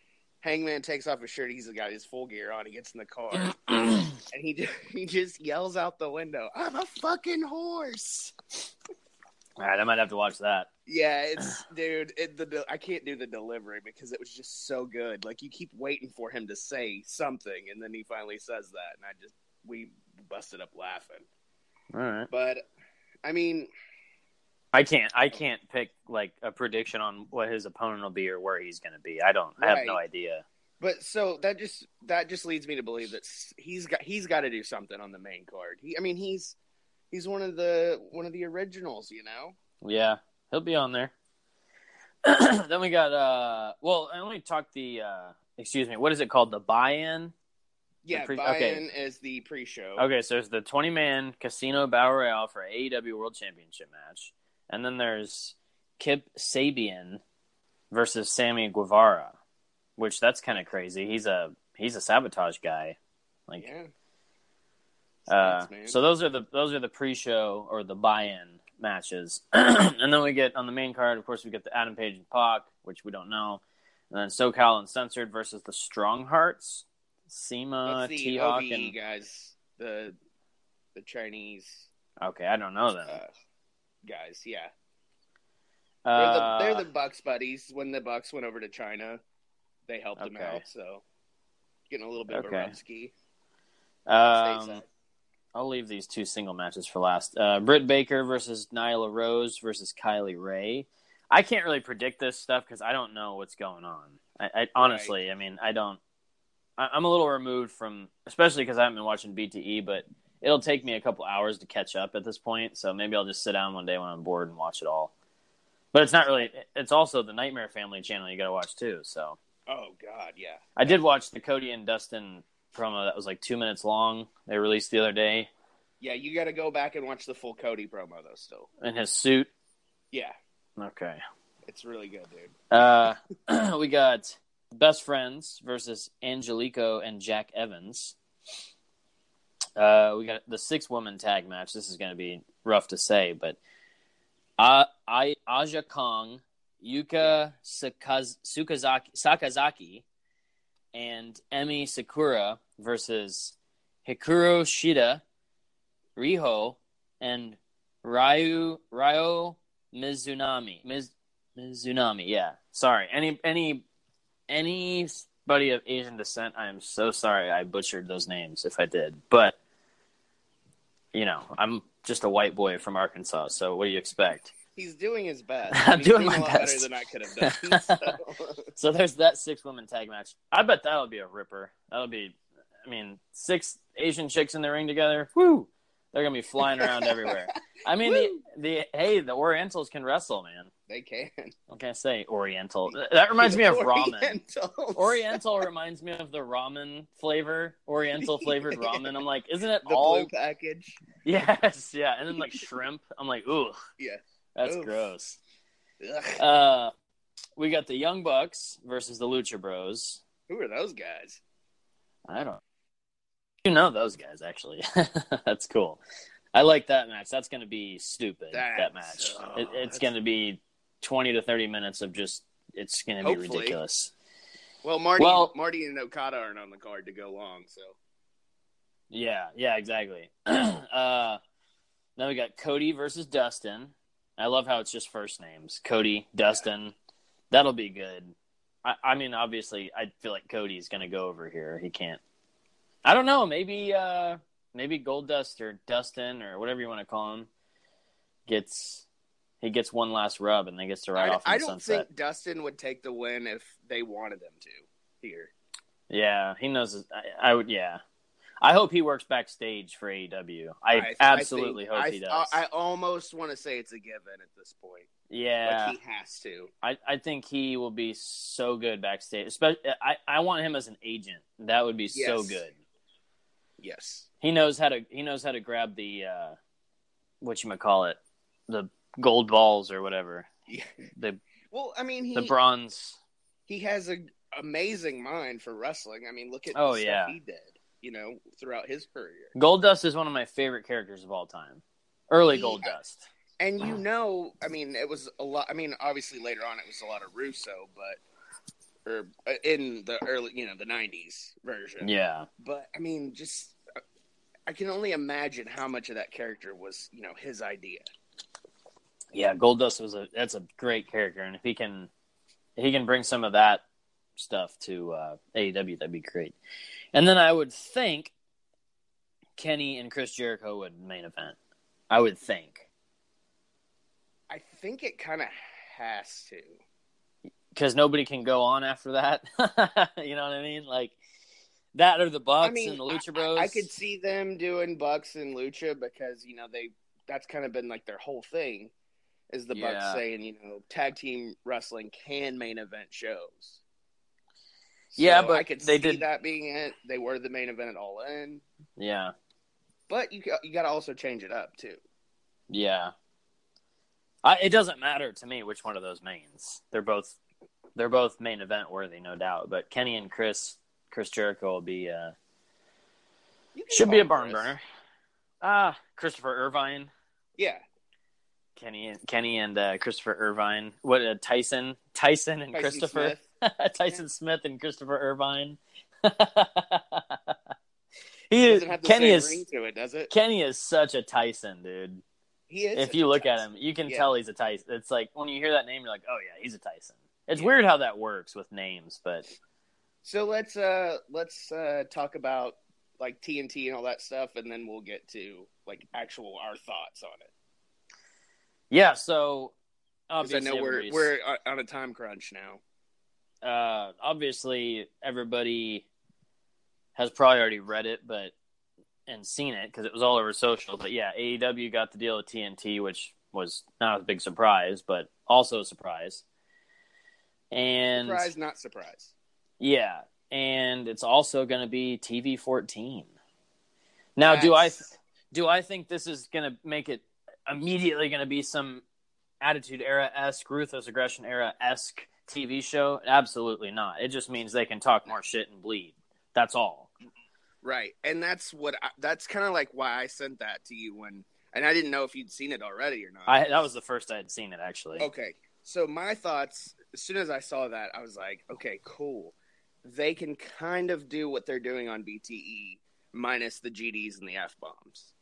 Hangman takes off his shirt. He's got his full gear on. He gets in the car. and he, ju- he just yells out the window, I'm a fucking horse. All right, I might have to watch that. Yeah, it's dude. It, the, the I can't do the delivery because it was just so good. Like you keep waiting for him to say something, and then he finally says that, and I just we busted up laughing. All right. But I mean, I can't I can't pick like a prediction on what his opponent will be or where he's going to be. I don't I have no idea. but so that just that just leads me to believe that s- he's got he's got to do something on the main card. He, I mean, he's he's one of the one of the originals, you know. Yeah, he'll be on there. then we got uh well, I only talked the uh excuse me, what is it called? The buy-in? Yeah, pre- buy-in okay. as the pre-show. Okay, so there's the 20 man casino battle royale for AEW World Championship match, and then there's Kip Sabian versus Sammy Guevara, which that's kind of crazy. He's a he's a sabotage guy. Like, Yeah. uh, so those are the those are the pre show or the buy in matches, and then we get on the main card. Of course, we get the Adam Page and Pac, which we don't know, and then SoCal Uncensored versus the Strong Hearts, CIMA, T Hawk, and guys, the the Chinese okay, I don't know them. uh, guys. Yeah, they're, Uh, the, they're the Bucks buddies. When the Bucks went over to China, they helped them out. So getting a little bit of a rough ski. um. I'll leave these two single matches for last. Uh, Britt Baker versus Nyla Rose versus Kylie Rae. I can't really predict this stuff because I don't know what's going on. I, I honestly, I mean, I don't. I, I'm a little removed from, especially because I haven't been watching BTE, but it'll take me a couple hours to catch up at this point. So maybe I'll just sit down one day when I'm bored and watch it all. But it's not really. It's also the Nightmare Family channel you got to watch too. So Oh God, yeah. I did watch the Cody and Dustin promo that was like two minutes long. They released the other day Yeah, you got to go back and watch the full Cody promo though. Still, in his suit. yeah, Okay. it's really good, dude. Uh, we got Best Friends versus Angelico and Jack Evans. Uh, we got the six woman tag match. This is going to be rough to say, but uh, I Aja Kong, Yuka Sakaz- Sukazaki, Sakazaki, and Emi Sakura versus Hikuro Shida, Riho, and Ryu Ryo Mizunami. Miz, Mizunami, yeah. Sorry. Any any anybody of Asian descent, I am so sorry I butchered those names if I did. But you know, I'm just a white boy from Arkansas, so what do you expect? He's doing his best. I'm He's doing a my lot best. better than I could have done. so. So there's that six woman tag match. I bet that'll be a ripper. That'll be I mean, six Asian chicks in the ring together. Whoo! They're gonna be flying around everywhere. I mean, the, the hey, the Orientals can wrestle, man. they can. What can I say? Oriental. That reminds me of ramen. Oriental reminds me of the ramen flavor, Oriental flavored ramen. I'm like, isn't it the all? blue package. Yes, yeah, and then like shrimp. I'm like, ooh, Yeah. That's Oof. gross. Uh, we got the Young Bucks versus the Lucha Bros. Who are those guys? I don't. You know those guys actually. that's cool. I like that match. That's going to be stupid. that match. oh, it, it's going to be twenty to thirty minutes of just. It's going to be Hopefully. ridiculous. Well, Marty, Well- Marty and Okada aren't on the card to go long, so Yeah, yeah, exactly. uh, now we got Cody versus Dustin. I love how it's just first names. Cody, Dustin. That'll be good. I, I mean, obviously, I feel like Cody's going to go over here. He can't. I don't know. Maybe, uh, maybe Gold Dust or Dustin or whatever you want to call him gets he gets one last rub and then gets to ride I, off I don't sunset. think Dustin would take the win if they wanted them to. Here, Yeah, he knows. I, I would. Yeah, I hope he works backstage for AEW. I, absolutely think- hope I, he does. I, I almost want to say it's a given at this point. yeah, Like he has to. I, I think he will be so good backstage. Especially, I, I want him as an agent. That would be so good. Yes. He knows how to he knows how to grab the uh, what you might call it, the gold balls or whatever, Yeah. the Well, I mean, he the bronze. he has an amazing mind for wrestling. I mean, look at Oh, yeah. he did. You know, throughout his career, Gold Dust is one of my favorite characters of all time. Early He- Gold Dust. and you know, I mean, it was a lot. I mean, obviously later on, it was a lot of Russo, but or uh, in the early, you know, the '90s version. Yeah, But I mean, just uh, I can only imagine how much of that character was, you know, his idea. yeah. Gold Dust was a that's a great character, and if he can if he can bring some of that stuff to uh, AEW, that'd be great. And then I would think Kenny and Chris Jericho would main event. I would think. I think it kind of has to. because nobody can go on after that. you know what I mean? Like that or the Bucks I mean, and the Lucha Bros. I, I could see them doing Bucks and Lucha because you know they that's kind of been like their whole thing is the Bucks saying you know tag team wrestling can main event shows. Yeah, So but I could they see did- that being it. They were the main event at All In, Yeah, but you got, you got to also change it up too. yeah. I, it doesn't matter to me which one of those mains. They're both they're both main event worthy, no doubt. But Kenny and Chris Chris Jericho will be uh, should be a barn Chris. burner. Ah, Christopher Irvine. Yeah, Kenny and Kenny and uh, Christopher Irvine. What uh, Tyson, Tyson and Tyson Christopher, Tyson Smith and Christopher Irvine. he is doesn't have the Kenny same is ring to it, does it? Kenny is such a Tyson dude. He is. if you look at him, you can Yeah. tell he's a Tyson. It's like when you hear that name, you're like, oh yeah, he's a Tyson. It's Yeah. weird how that works with names, but So let's uh let's uh talk about like TNT and all that stuff, and then we'll get to like actual our thoughts on it. yeah. So Because I know we're everybody's- we're on a time crunch now. Uh, obviously everybody has probably already read it, but and seen it because it was all over social. But yeah, AEW got the deal with TNT, which was not a big surprise, but also a surprise. And Surprise, not surprise. yeah, and it's also going to be TV fourteen. Now, do I do I think this is going to make it immediately going to be some Attitude Era esque, Ruthless Aggression Era esque TV show? Absolutely not. It just means they can talk more shit and bleed. That's all. Right, and that's what I, that's kind of like why I sent that to you when, and I didn't know if you'd seen it already or not. I that was the first I had seen it actually. Okay, so my thoughts as soon as I saw that, I was like, okay, cool. They can kind of do what they're doing on BTE minus the GDs and the F bombs.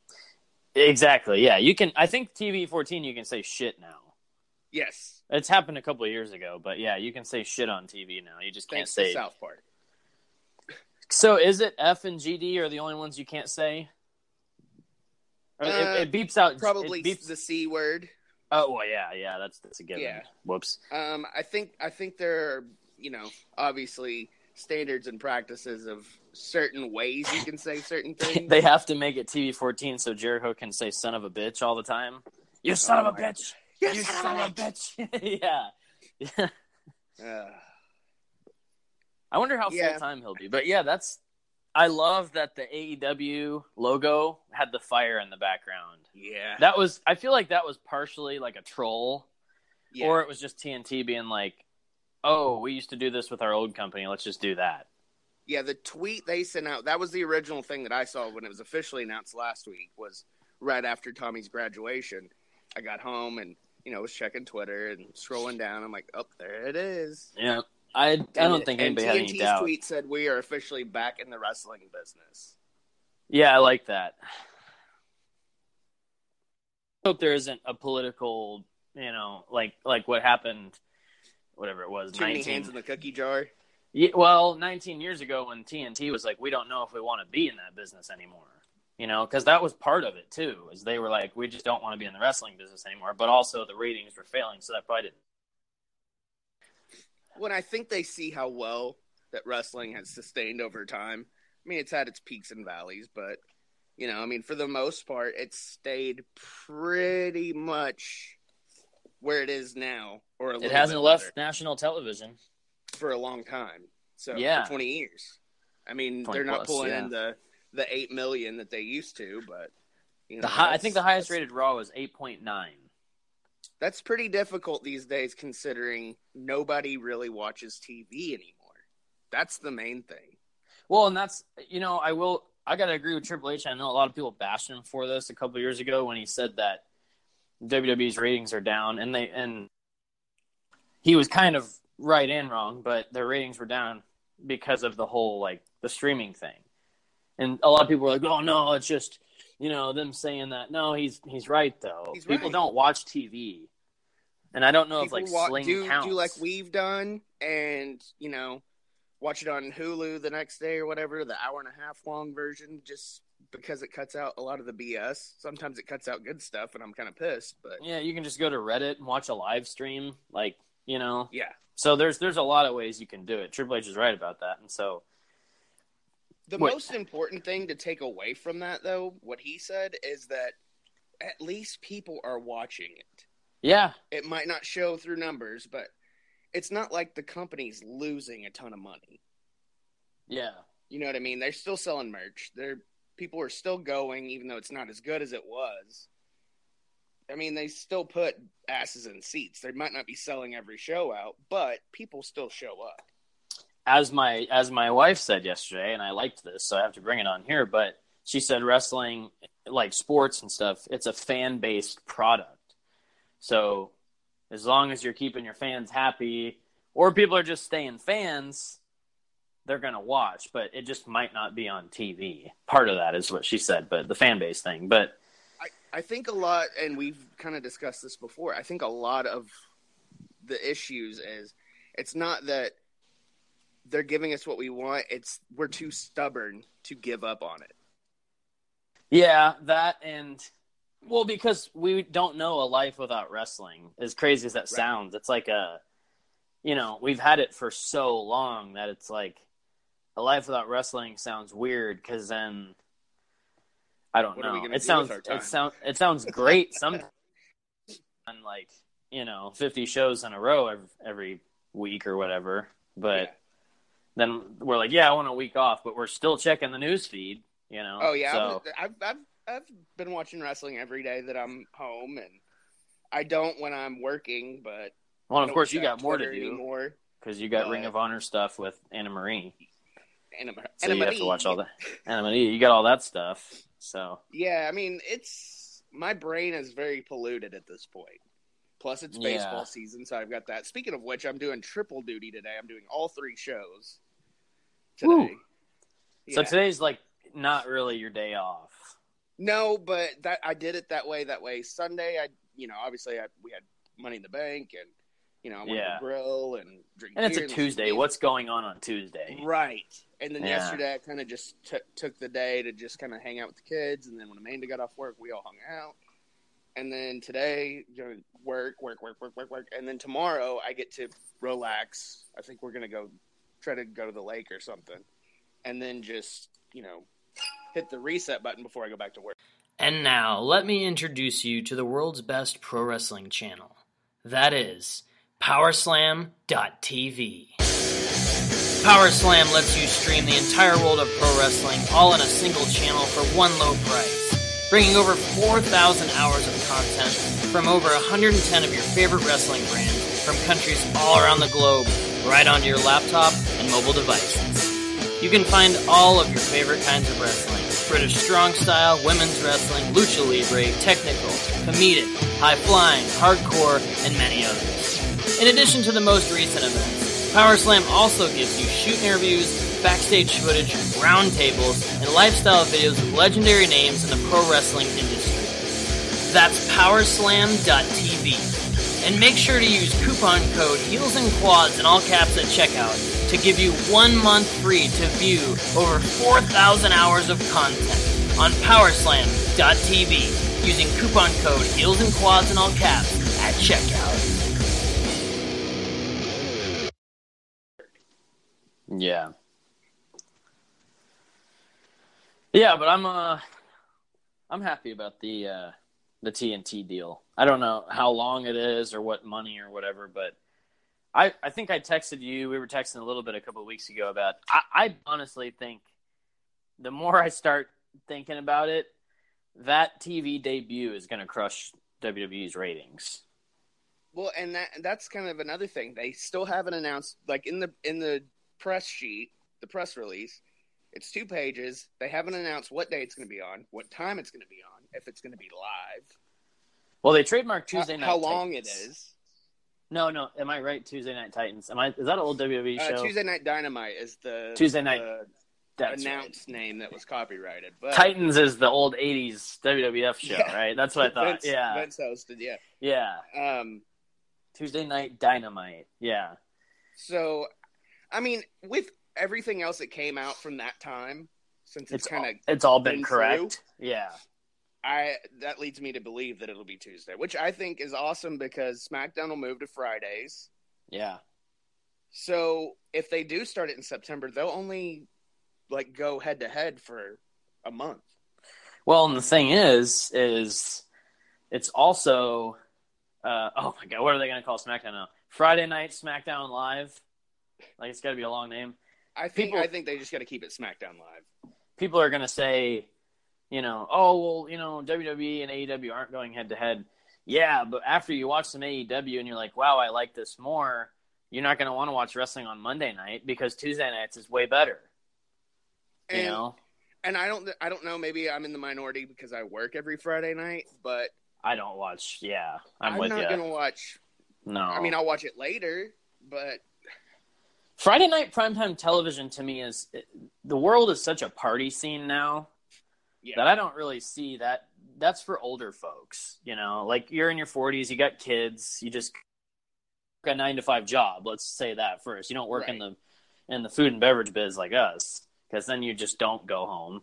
Exactly. Yeah, you can. I think TV fourteen you can say shit now. Yes, It's happened a couple of years ago, but yeah, you can say shit on TV now. You just can't thanks say. South Park. So is it F and GD are the only ones you can't say? Uh, it, it beeps out. Probably It beeps, the C word. oh well, yeah, yeah. That's that's a given. Yeah. Whoops. Um, I think I think there are you know obviously standards and practices of certain ways you can say certain things. they have to make it TV fourteen so Jericho can say "son of a bitch" all the time. You son Oh of a my- bitch. You You son son of a bitch. yeah. Uh, I wonder how Yeah. full time he'll be. But yeah, that's. I love that the AEW logo had the fire in the background. yeah, That was. I feel like that was partially like a troll, yeah. or it was just TNT being like, "Oh, we used to do this with our old company. Let's just do that." Yeah, the tweet they sent out, that was the original thing that I saw when it was officially announced last week was right after Tommy's graduation. I got home and, you know, was checking Twitter and scrolling down. I'm like, oh, there it is. Yeah, I. I don't And- think and anybody had any doubt. tweet said, we are officially back in the wrestling business. Yeah, I like that. Hope there isn't a political, you know, like like what happened, whatever it was, Too many nineteen. hands in the cookie jar. Yeah, well, 19 years ago when TNT was like, we don't know if we want to be in that business anymore. You know, because that was part of it too. Is they were like, we just don't want to be in the wrestling business anymore. But also the ratings were failing, so that probably didn't. When I think they see how well that wrestling has sustained over time. I mean, it's had its peaks and valleys, but you know, I mean, for the most part, it's stayed pretty much where it is now, or It hasn't left better national television. for a long time. So Yeah. for twenty years. I mean, 20 they're not plus, pulling yeah. in the the eight million that they used to, but you know, The high, I think the highest rated Raw was 8.9. That's pretty difficult these days, considering nobody really watches TV anymore. That's the main thing. Well, and that's you know, I will. I gotta agree with Triple H. I know a lot of people bashed him for this a couple of years ago when he said that WWE's ratings are down, and they and he was kind of right and wrong, but their ratings were down because of the whole like the streaming thing. And a lot of people were like, "Oh no, it's just you know them saying that." No, he's he's right though. He's people right. don't watch TV, and I don't know if like People wa- Sling do counts. do like we've done, and you know, watch it on Hulu the next day or whatever, the hour and a half long version, just because it cuts out a lot of the BS. Sometimes it cuts out good stuff, and I'm kind of pissed. But Yeah, you can just go to Reddit and watch a live stream, like you know. yeah, So there's there's a lot of ways you can do it. Triple H is right about that, and so The Wait. most important thing to take away from that, though, what he said is that at least people are watching it. yeah, It might not show through numbers, but it's not like the company's losing a ton of money. yeah, You know what I mean? They're still selling merch. They're people are still going, even though it's not as good as it was. I mean, they still put asses in seats. They might not be selling every show out, but people still show up. As my as my wife said yesterday, and I liked this, so I have to bring it on here. But she said wrestling, like sports and stuff, it's a fan based product. So as long as you're keeping your fans happy, or people are just staying fans, they're gonna watch. But it just might not be on TV. Part of that is what she said, but the fan base thing. But I, I think a lot, and we've kind of discussed this before. I think a lot of the issues is it's not that they're giving us what we want; it's we're too stubborn to give up on it. Yeah, that and well, because we don't know a life without wrestling. As crazy as that sounds, it's like a you know, we've had it for so long that it's like a life without wrestling sounds weird because then I don't What know. It sounds with our time? it sounds it sounds great sometimes on like you know fifty shows in a row every, every week or whatever, but. Then we're like, yeah, I want a week off, but we're still checking the news feed, you know. Oh yeah, So- I've, I've I've been watching wrestling every day that I'm home, and I don't when I'm working, but Well, of course, you got more to do because you got but- Ring of Honor stuff with Anna Marie. And I'm, So and you I'm have to watch all that. Anna Marie, you got all that stuff. So Yeah, I mean, it's my brain is very polluted at this point. Plus, it's baseball Yeah. season, so I've got that. Speaking of which, I'm doing triple duty today. I'm doing all three shows today. so today's like not really your day off. No, but that I did it that way. That way, Sunday, I you know, obviously, I, we had Money in the Bank, and you know, I went Yeah. to grill and drink. And it's a listen Tuesday. What's going on on Tuesday? right? And then Yeah. yesterday, I kind of just took took the day to just kind of hang out with the kids, and then when Amanda got off work, we all hung out. And then today, work, work, work, work, work, work, and then tomorrow I get to relax. I think we're gonna go try to go to the lake or something, and then just you know hit the reset button before I go back to work. And now, let me introduce you to the world's best pro wrestling channel. That is Powerslam.tv. Powerslam lets you stream the entire world of pro wrestling all in a single channel for one low price, bringing over 4,000 hours of content from over 110 of your favorite wrestling brands from countries all around the globe right onto your laptop and mobile devices. You can find all of your favorite kinds of wrestling British strong style, women's wrestling, lucha libre, technical, comedic, high flying, hardcore, and many others. In addition to the most recent events, PowerSlam also gives you shoot interviews, backstage footage, roundtables, and lifestyle videos with legendary names in the pro wrestling industry. That's powerslam.tv. And make sure to use coupon code Heels and Quads in all caps at checkout to give you one month free to view over 4,000 hours of content on powerslam.tv using coupon code Heels and Quads in all caps at checkout. Yeah. Yeah, but I'm uh I'm happy about the uh the TNT deal. I don't know how long it is or what money or whatever, but I I think I texted you. We were texting a little bit a couple of weeks ago about I, I honestly think the more I start thinking about it, that TV debut is going to crush WWE's ratings. Well, and that that's kind of another thing. They still haven't announced like in the in the press sheet, the press release. It's two pages. They haven't announced what day it's going to be on, what time it's going to be on, if it's going to be live, Well, they trademarked Tuesday how, night. how long it Titans. is. No, no. Am I right? Tuesday Night Titans. Am I? Is that an old WWE show? Uh, Tuesday Night Dynamite is the Tuesday Night- the That's right. announced name that was copyrighted. But Titans is the old '80s WWF show, Yeah. right? That's what I thought. Vince, yeah, Vince hosted. Yeah. yeah. Um. Tuesday Night Dynamite. Yeah, So, I mean, with everything else that came out from that time, since it's, it's kind of it's all been been correct. Yeah, I that leads me to believe that it'll be Tuesday, which I think is awesome because SmackDown will move to Fridays. yeah. So if they do start it in September, they'll only like go head to head for a month. Well, and the thing is, is it's also, uh, oh my god, what are they going to call SmackDown now? Friday Night SmackDown Live. Like it's got to be a long name. I think People- I think they just got to keep it SmackDown Live. people are going to say, you know, oh, well, you know, WWE and AEW aren't going head to head. Yeah, but after you watch some AEW and you're like, wow, I like this more, you're not going to want to watch wrestling on Monday night because Tuesday nights is way better. You And know? and I don't I don't know maybe I'm in the minority because I work every Friday night, but I don't watch. Yeah, I'm, I'm, with not you. gonna watch. No, I mean, I'll watch it later, but Friday night primetime television to me is the world is such a party scene now yeah, that I don't really see that. That's for older folks, you know. Like you're in your 40s, you got kids, you just work a nine to five job. Let's say that first. You don't work in the in the food and beverage biz like us, because then you just don't go home.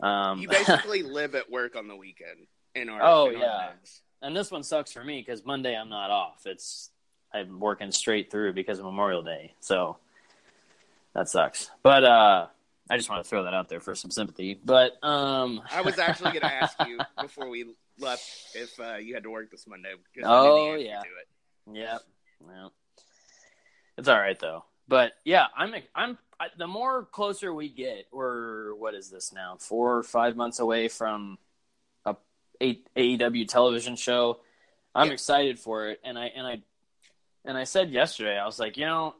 Um, you basically live at work on the weekend. In our Oh, in our yeah. biz. and this one sucks for me because Monday I'm not off. It's I'm working straight through because of Memorial Day, so that sucks. But uh, I just want to throw that out there for some sympathy. But um, I was actually going to ask you before we left if uh, you had to work this Monday. because Oh, yeah. yeah, yeah, it's all right though. But yeah, I'm I'm I, the more closer we get, we're what is this now? Four or five months away from a, a AEW television show. I'm Yeah. excited for it, and I and I and I said yesterday, I was like, you know,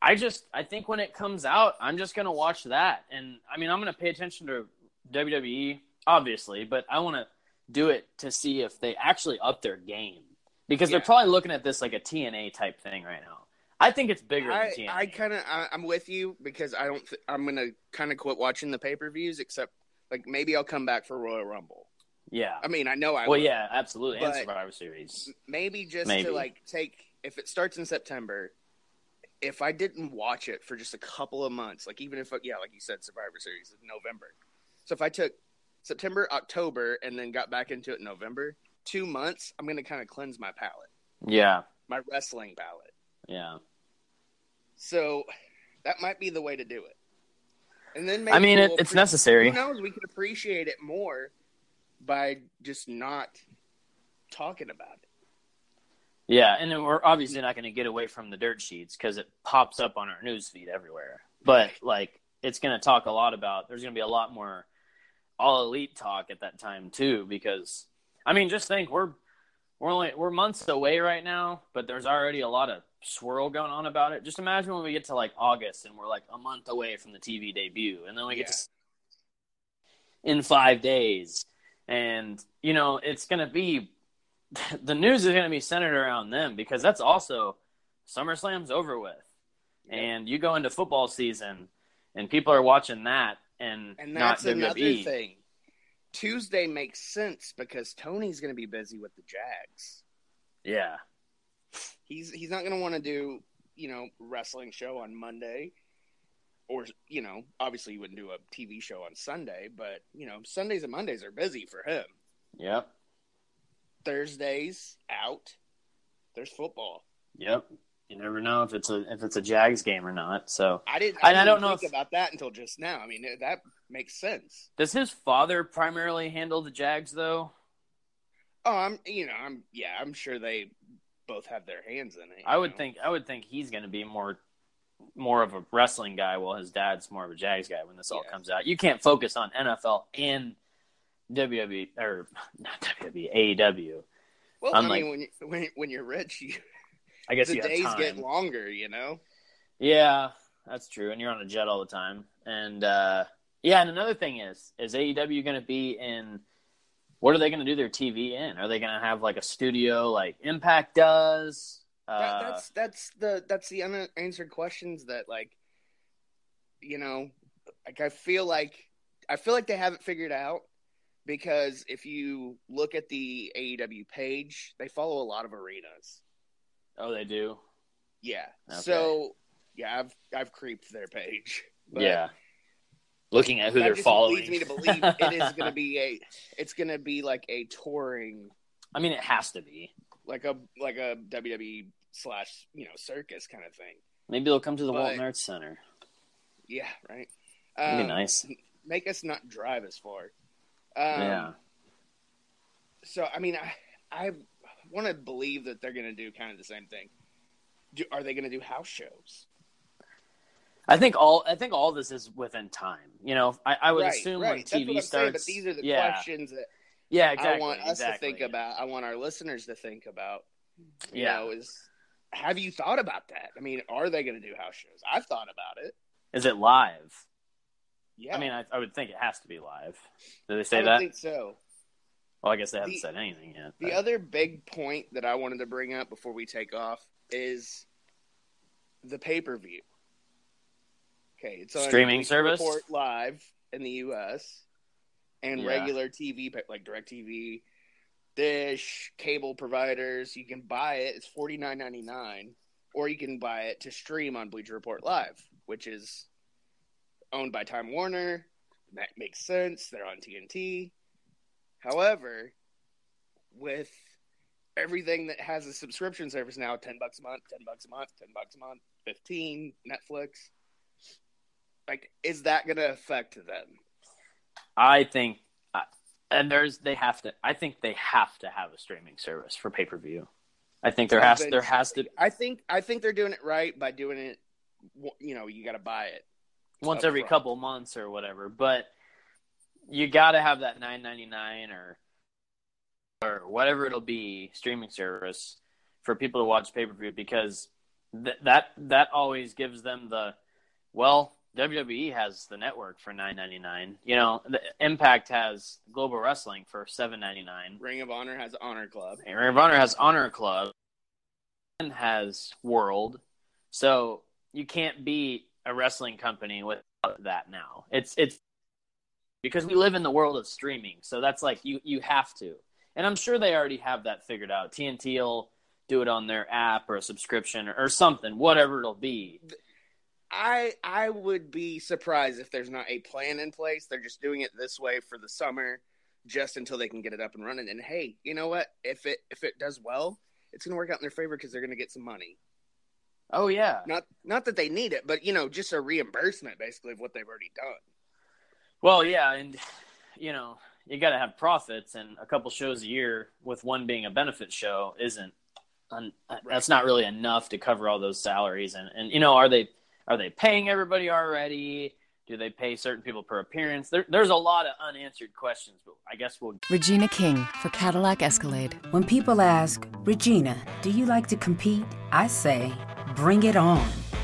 I just I think when it comes out, I'm just gonna watch that, and I mean, I'm gonna pay attention to WWE, obviously, but I want to do it to see if they actually up their game because they're probably looking at this like a TNA type thing right now. I think it's bigger I, than TNA. I kind of I'm with you because I don't. Th- I'm gonna kind of quit watching the pay per views, except like maybe I'll come back for Royal Rumble. Yeah. I mean, I know I well, will. yeah, absolutely, and Survivor Series. maybe just Maybe. to like take if it starts in September. If I didn't watch it for just a couple of months, like even if yeah, like you said, Survivor Series is November. So if I took September, October, and then got back into it in November, two months, I'm gonna kind of cleanse my palate, Yeah, my wrestling palate. yeah. So that might be the way to do it. And then maybe I mean, it, we'll it's appre- necessary. Who knows? We could appreciate it more by just not talking about it. Yeah, and then we're obviously not going to get away from the dirt sheets because it pops up on our news feed everywhere. But like, it's going to talk a lot about. There's going to be a lot more all elite talk at that time too, because I mean, just think we're we're only we're months away right now, but there's already a lot of swirl going on about it. Just imagine when we get to like August and we're like a month away from the TV debut, and then we get Yeah. to in five days, and you know it's going to be the news is going to be centered around them because that's also SummerSlam's over with, and you go into football season, and people are watching that and, And not that's another thing. Tuesday makes sense because Tony's going to be busy with the Jags. Yeah, He's he's not going to want to do you know wrestling show on Monday, or you know obviously you wouldn't do a TV show on Sunday, but you know Sundays and Mondays are busy for him. yep, Thursdays out. There's football. yep. You never know if it's a if it's a Jags game or not. So I didn't. I I, didn't don't know if- about that until just now. I mean, that makes sense. does his father primarily handle the Jags though? Oh, I'm. You know, I'm. Yeah, I'm sure they both have their hands in it. I would know? think I would think he's going to be more more of a wrestling guy, while his dad's more of a Jags guy. When this all Yeah. comes out, you can't focus on NFL and WWE or not WWE AEW. Well, I mean, when you, when when you're rich, you, I guess the you have days get longer. You know. Yeah, that's true. And you're on a jet all the time. And uh, yeah, and another thing is, is AEW going to be in? What are they going to do their TV in? Are they going to have like a studio like Impact does? Uh, That, that's that's the that's the unanswered questions that like, you know, like I feel like I feel like they haven't figured out because if you look at the AEW page, they follow a lot of arenas. oh, they do. Yeah. Okay. So yeah, I've I've creeped their page. Yeah. Looking at who they're following, leads me to believe it is going to be a it's going to be like a touring I mean, it has to be. Like a like a WWE slash you know circus kind of thing. Maybe they'll come to the But- Walton Arts Center. Yeah, right. That'd be Um, nice. Make us not drive as far. Um, yeah. So I mean, I I want to believe that they're going to do kind of the same thing. Do, are they going to do house shows? I think all I think all this is within time. You know, I, I would right, assume right. when That's TV I'm starts. saying, but these are the yeah, questions that yeah, exactly. I want us exactly. to think about. I want our listeners to think about. You Yeah. know, is have you thought about that? I mean, are they going to do house shows? I've thought about it. Is it live? Yeah, I mean, I, I would think it has to be live. Did they I say would that? I think so. Well, I guess they haven't The- said anything yet. The other big point that I wanted to bring up before we take off is the pay per view. Okay, it's on Streaming service? Report live in the U.S. and Yeah. regular TV like Directv, Dish, cable providers. You can buy it. It's forty nine ninety nine, or you can buy it to stream on Bleacher Report Live, which is owned by Time Warner. That makes sense. They're on TNT. However, with everything that has a subscription service now 10 bucks a month 10 bucks a month 10 bucks a month 15 netflix like is that going to affect them I think, uh, and there's they have to. I think they have to have a streaming service for pay per view. I think there has there has to i think i think they're doing it right by doing it you know you got to buy it once every front. couple months or whatever. But you got to have that nine ninety nine or or whatever it'll be streaming service for people to watch pay per view because th- that that always gives them the well WWE has the network for nine ninety nine. You know, the Impact has Global Wrestling for seven ninety nine. ring of honor has honor club And Ring of Honor has Honor Club and has World. So you can't be a wrestling company without that now. It's it's because we live in the world of streaming. So that's like you you have to. And I'm sure they already have that figured out. TNT will do it on their app or a subscription or, or something, whatever it'll be. I I would be surprised if there's not a plan in place. They're just doing it this way for the summer, just until they can get it up and running. And hey, you know what? If it if it does well, it's going to work out in their favor because they're going to get some money. Oh yeah. Not not that they need it, but you know, just a reimbursement basically of what they've already done. Well, yeah, and you know, you got to have profits, and a couple shows a year, with one being a benefit show, isn't. Un- That's not really enough to cover all those salaries, and and you know, are they are they paying everybody already? Do they pay certain people per appearance? There, there's a lot of unanswered questions, but I guess we'll. Regina King for Cadillac Escalade. When people ask, Regina, do you like to compete? I say, bring it on.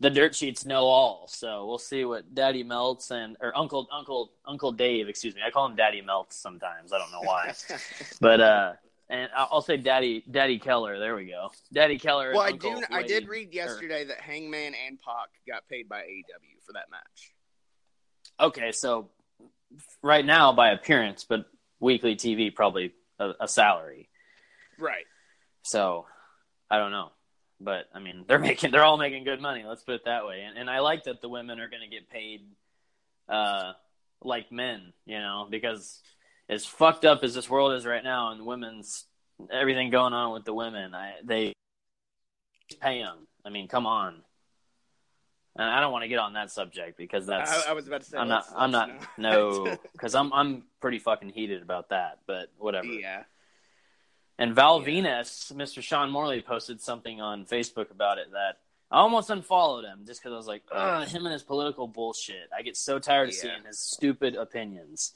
the dirt sheets know all so we'll see what daddy melts and or uncle uncle uncle dave excuse me i call him daddy melts sometimes i don't know why but uh and I'll say daddy daddy keller there we go daddy keller Well, I Uncle do. I did read or- yesterday that Hangman and Pac got paid by AEW for that match. okay so right now by appearance but weekly tv probably a, a salary Right. So I don't know. But I mean they're making they're all making good money, let's put it that way. And and I like that the women are gonna get paid uh like men, you know, because as fucked up as this world is right now and women's everything going on with the women, I they pay them. I mean, come on. And I don't want to get on that subject because that's I, I was about to say. I'm not. I'm not no because I'm I'm pretty fucking heated about that, but whatever. yeah. And Val Venis, Mr. Sean Morley, posted something on Facebook about it that I almost unfollowed him just because I was like, Ugh, him and his political bullshit. I get so tired of Yeah. seeing his stupid opinions.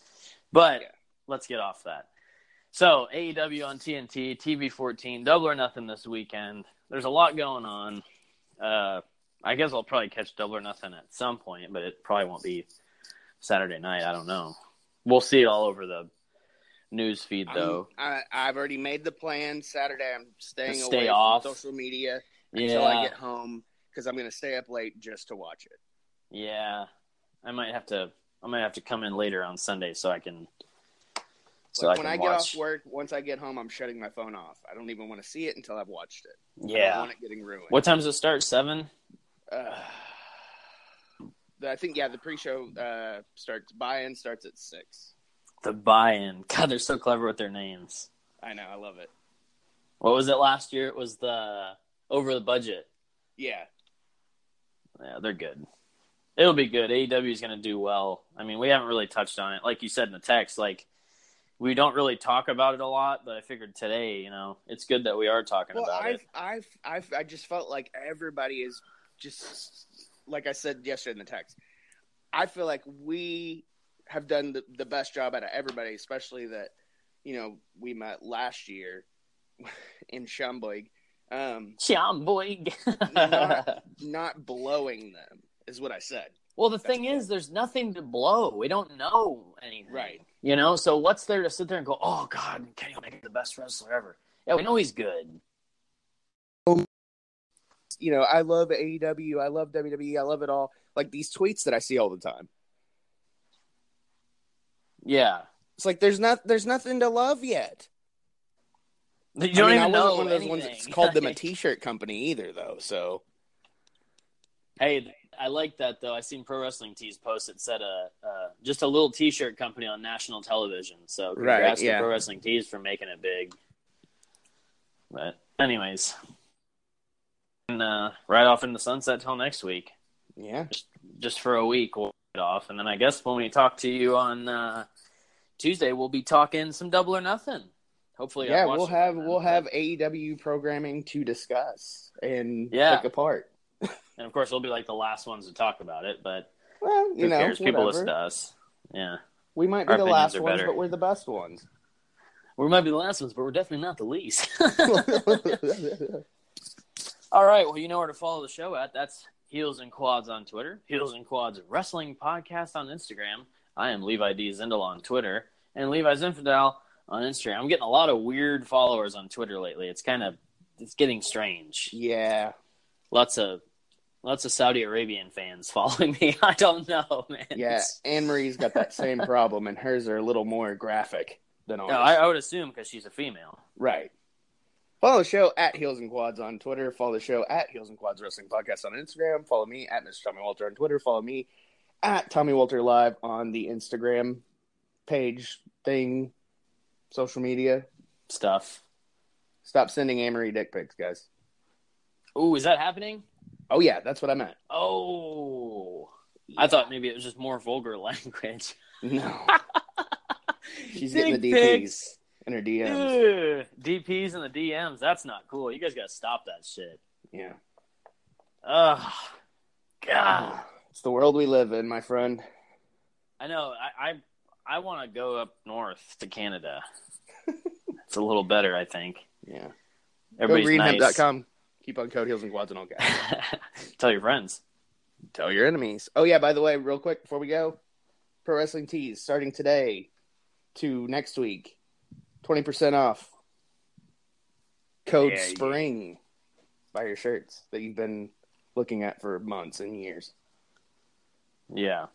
But Yeah. let's get off that. So AEW on TNT, TV 14, Double or Nothing this weekend. There's a lot going on. Uh, I guess I'll probably catch Double or Nothing at some point, but it probably won't be Saturday night. I don't know. We'll see it all over the news feed, though. I'm, I, I've already made the plan. Saturday, I'm staying stay away off. from social media until I get home because I'm going to stay up late just to watch it. Yeah, I might have to. I might have to come in later on Sunday so I can So like I when I get watch. off work, once I get home, I'm shutting my phone off. I don't even want to see it until I've watched it. I don't Yeah. want it getting ruined. What time does it start? Seven. Uh, I think yeah, the pre-show uh, starts. Buy-in starts at six. The buy-in. God, they're so clever with their names. I know, I love it. What was it last year? It was the over the budget. Yeah, Yeah, they're good. It'll be good. AEW is going to do well. I mean, we haven't really touched on it, like you said in the text. Like we don't really talk about it a lot, but I figured today, you know, it's good that we are talking well, about I've, it. I've, I've, I just felt like everybody is just like I said yesterday in the text. I feel like we have done the, the best job out of everybody, especially that you know we met last year in Schaumburg. Um, Sean not, not blowing them is what I said. well, the thing is, there's nothing to blow. We don't know anything, Right. You know, so what's there to sit there and go, "Oh God, Kenny Omega's the best wrestler ever"? Yeah, we know he's good. You know, I love AEW, I love WWE, I love it all. Like these tweets that I see all the time. Yeah, It's like there's not there's nothing to love yet. you don't mean, even I know one of those ones that's called them a T-shirt company either, though. So Hey, I like that though. I seen Pro Wrestling Tees post it said a uh, just a little T-shirt company on national television. So Right, congrats yeah. to Pro Wrestling Tees for making it big. But anyways, and uh, right off in the sunset till next week. yeah, Just for a week, we'll get off, and then I guess when we talk to you on uh, Tuesday, we'll be talking some Double or Nothing. Hopefully, yeah, we'll have we'll have AEW programming to discuss and Yeah. pick apart. and of course, we'll be like the last ones to talk about it. But Well, you know, cares? People listen to us. Yeah. We might be Our the last ones, better. but we're the best ones. We might be the last ones, but we're definitely not the least. All right. Well, you know where to follow the show at. That's Heels and Quads on Twitter, Heels and Quads Wrestling Podcast on Instagram. I am Levi D. Zindel on Twitter, and Levi Infidel on Instagram. I'm getting a lot of weird followers on Twitter lately. It's kind of it's getting strange. yeah, Lots of lots of Saudi Arabian fans following me. I don't know, man. yeah. Anne Marie's got that same problem, and hers are a little more graphic than ours. No, I, I would assume because she's a female. Right. Follow the show at Heels and Quads on Twitter. Follow the show at Heels and Quads Wrestling Podcast on Instagram. Follow me at Mr. Tommy Walter on Twitter. Follow me at Tommy Walter Live on the Instagram page thing, social media. Stuff. Stop sending Amory dick pics, guys. Ooh, is that happening? Oh yeah, that's what I meant. Oh, I thought maybe it was just more vulgar language. No, she's Dick getting the DPs pics. in her DMs. Ugh, DPs and the DMs. That's not cool. You guys gotta stop that shit. Yeah, Ugh, God. It's the world we live in, my friend. I know. I I, I want to go up north to Canada. it's a little better, I think. Yeah, Everybody's go nice. Keep on code Heels and Quads and all guys. Tell your friends. Tell your enemies. Oh yeah, by the way, real quick before we go, Pro Wrestling Tees starting today to next week, twenty percent off. Code Yeah, yeah. Spring. Buy your shirts that you've been looking at for months and years. Yeah.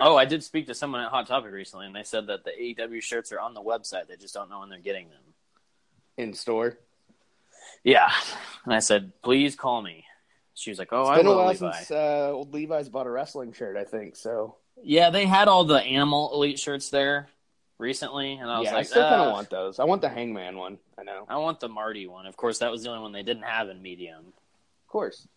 Oh, I did speak to someone at Hot Topic recently, and they said that the AEW shirts are on the website. They just don't know when they're getting them. In store. Yeah. And I said, please call me. She was like, oh, It's I been a while Levi. since uh, old Levi's bought a wrestling shirt, I think. So Yeah, they had all the Animal Elite shirts there recently, and I was yeah, like, I still kind "Uh, of want those. I want the Hangman one. I know, I want the Marty one. Of course, that was the only one they didn't have in medium. Of course.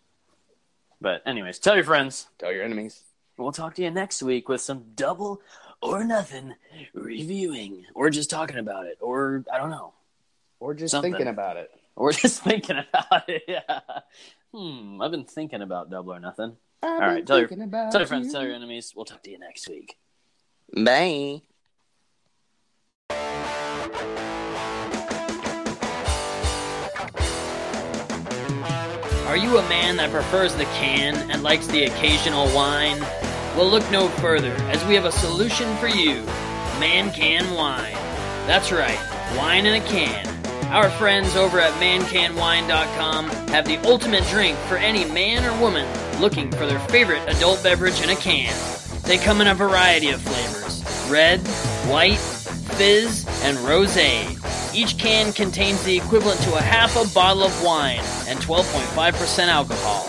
But anyways, tell your friends. Tell your enemies. We'll talk to you next week with some double or nothing reviewing, or just talking about it, or I don't know, Or just Something. thinking about it. or just thinking about it. Yeah. Hmm. I've been thinking about double or nothing. All right, tell your- Tell your friends, tell your enemies. We'll talk to you next week. Bye. Are you a man that prefers the can and likes the occasional wine? Well, look no further, as we have a solution for you Man Can Wine. That's right, wine in a can. Our friends over at mancanwine.com have the ultimate drink for any man or woman looking for their favorite adult beverage in a can. They come in a variety of flavors red, white, Fizz, and Rose. Each can contains the equivalent to a half a bottle of wine and 12.5% alcohol.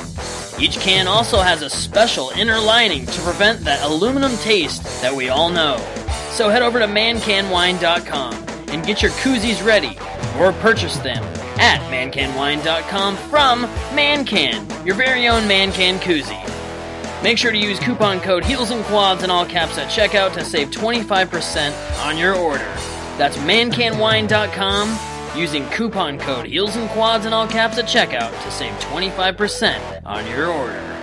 Each can also has a special inner lining to prevent that aluminum taste that we all know. So head over to mancanwine.com and get your koozies ready or purchase them at mancanwine.com from Mancan, your very own Mancan koozie. Make sure to use coupon code HEELS and Quads in all caps at checkout to save 25% on your order. That's mancanwine.com using coupon code HEELS and Quads in all caps at checkout to save 25% on your order.